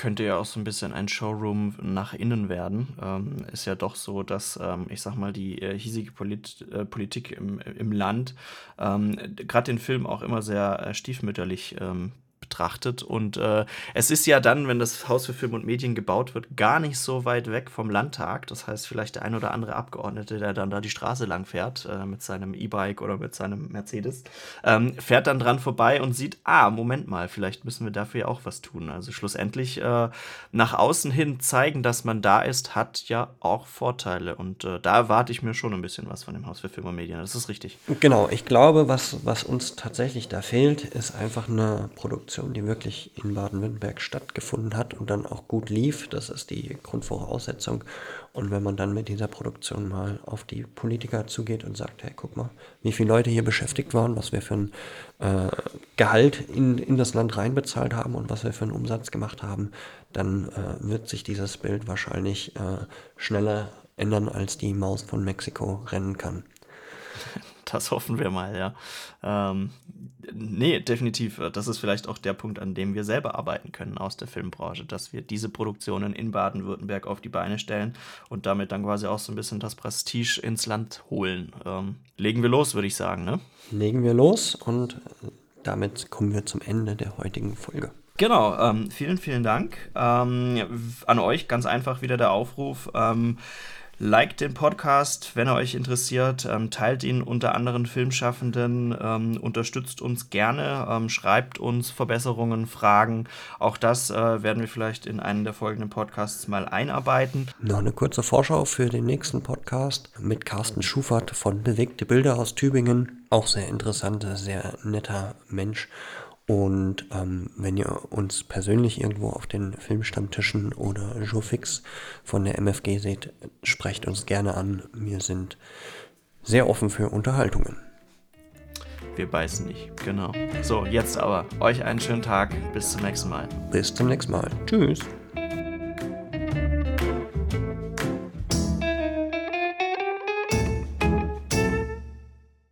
könnte ja auch so ein bisschen ein Showroom nach innen werden. Ähm, ist ja doch so, dass, ähm, ich sag mal, die äh, hiesige Polit äh, Politik im, im Land ähm, gerade den Film auch immer sehr äh, stiefmütterlich ähm, betrachtet. Und äh, es ist ja dann, wenn das Haus für Film und Medien gebaut wird, gar nicht so weit weg vom Landtag. Das heißt, vielleicht der ein oder andere Abgeordnete, der dann da die Straße lang fährt äh, mit seinem E-Bike oder mit seinem Mercedes, ähm, fährt dann dran vorbei und sieht, ah, Moment mal, vielleicht müssen wir dafür ja auch was tun. Also schlussendlich äh, nach außen hin zeigen, dass man da ist, hat ja auch Vorteile. Und äh, da erwarte ich mir schon ein bisschen was von dem Haus für Film und Medien. Das ist richtig. Genau, ich glaube, was, was uns tatsächlich da fehlt, ist einfach eine Produktion Produktion, die wirklich in Baden-Württemberg stattgefunden hat und dann auch gut lief. Das ist die Grundvoraussetzung. Und wenn man dann mit dieser Produktion mal auf die Politiker zugeht und sagt, hey, guck mal, wie viele Leute hier beschäftigt waren, was wir für ein äh, Gehalt in, in das Land reinbezahlt haben und was wir für einen Umsatz gemacht haben, dann äh, wird sich dieses Bild wahrscheinlich äh, schneller ändern, als die Maus von Mexiko rennen kann. Das hoffen wir mal, ja. Ähm, nee, definitiv. Das ist vielleicht auch der Punkt, an dem wir selber arbeiten können aus der Filmbranche, dass wir diese Produktionen in Baden-Württemberg auf die Beine stellen und damit dann quasi auch so ein bisschen das Prestige ins Land holen. Ähm, legen wir los, würde ich sagen, ne? Legen wir los und damit kommen wir zum Ende der heutigen Folge. Genau, ähm, vielen, vielen Dank. Ähm, an euch ganz einfach wieder der Aufruf. Ähm, Liked den Podcast, wenn er euch interessiert. Ähm, teilt ihn unter anderen Filmschaffenden. Ähm, unterstützt uns gerne. Ähm, schreibt uns Verbesserungen, Fragen. Auch das äh, werden wir vielleicht in einen der folgenden Podcasts mal einarbeiten. Noch eine kurze Vorschau für den nächsten Podcast mit Carsten Schufert von Bewegte Bilder aus Tübingen. Auch sehr interessant, sehr netter Mensch. Und ähm, wenn ihr uns persönlich irgendwo auf den Filmstammtischen oder Jofix von der MFG seht, sprecht uns gerne an. Wir sind sehr offen für Unterhaltungen. Wir beißen nicht, genau. So, jetzt aber euch einen schönen Tag. Bis zum nächsten Mal. Bis zum nächsten Mal. Tschüss.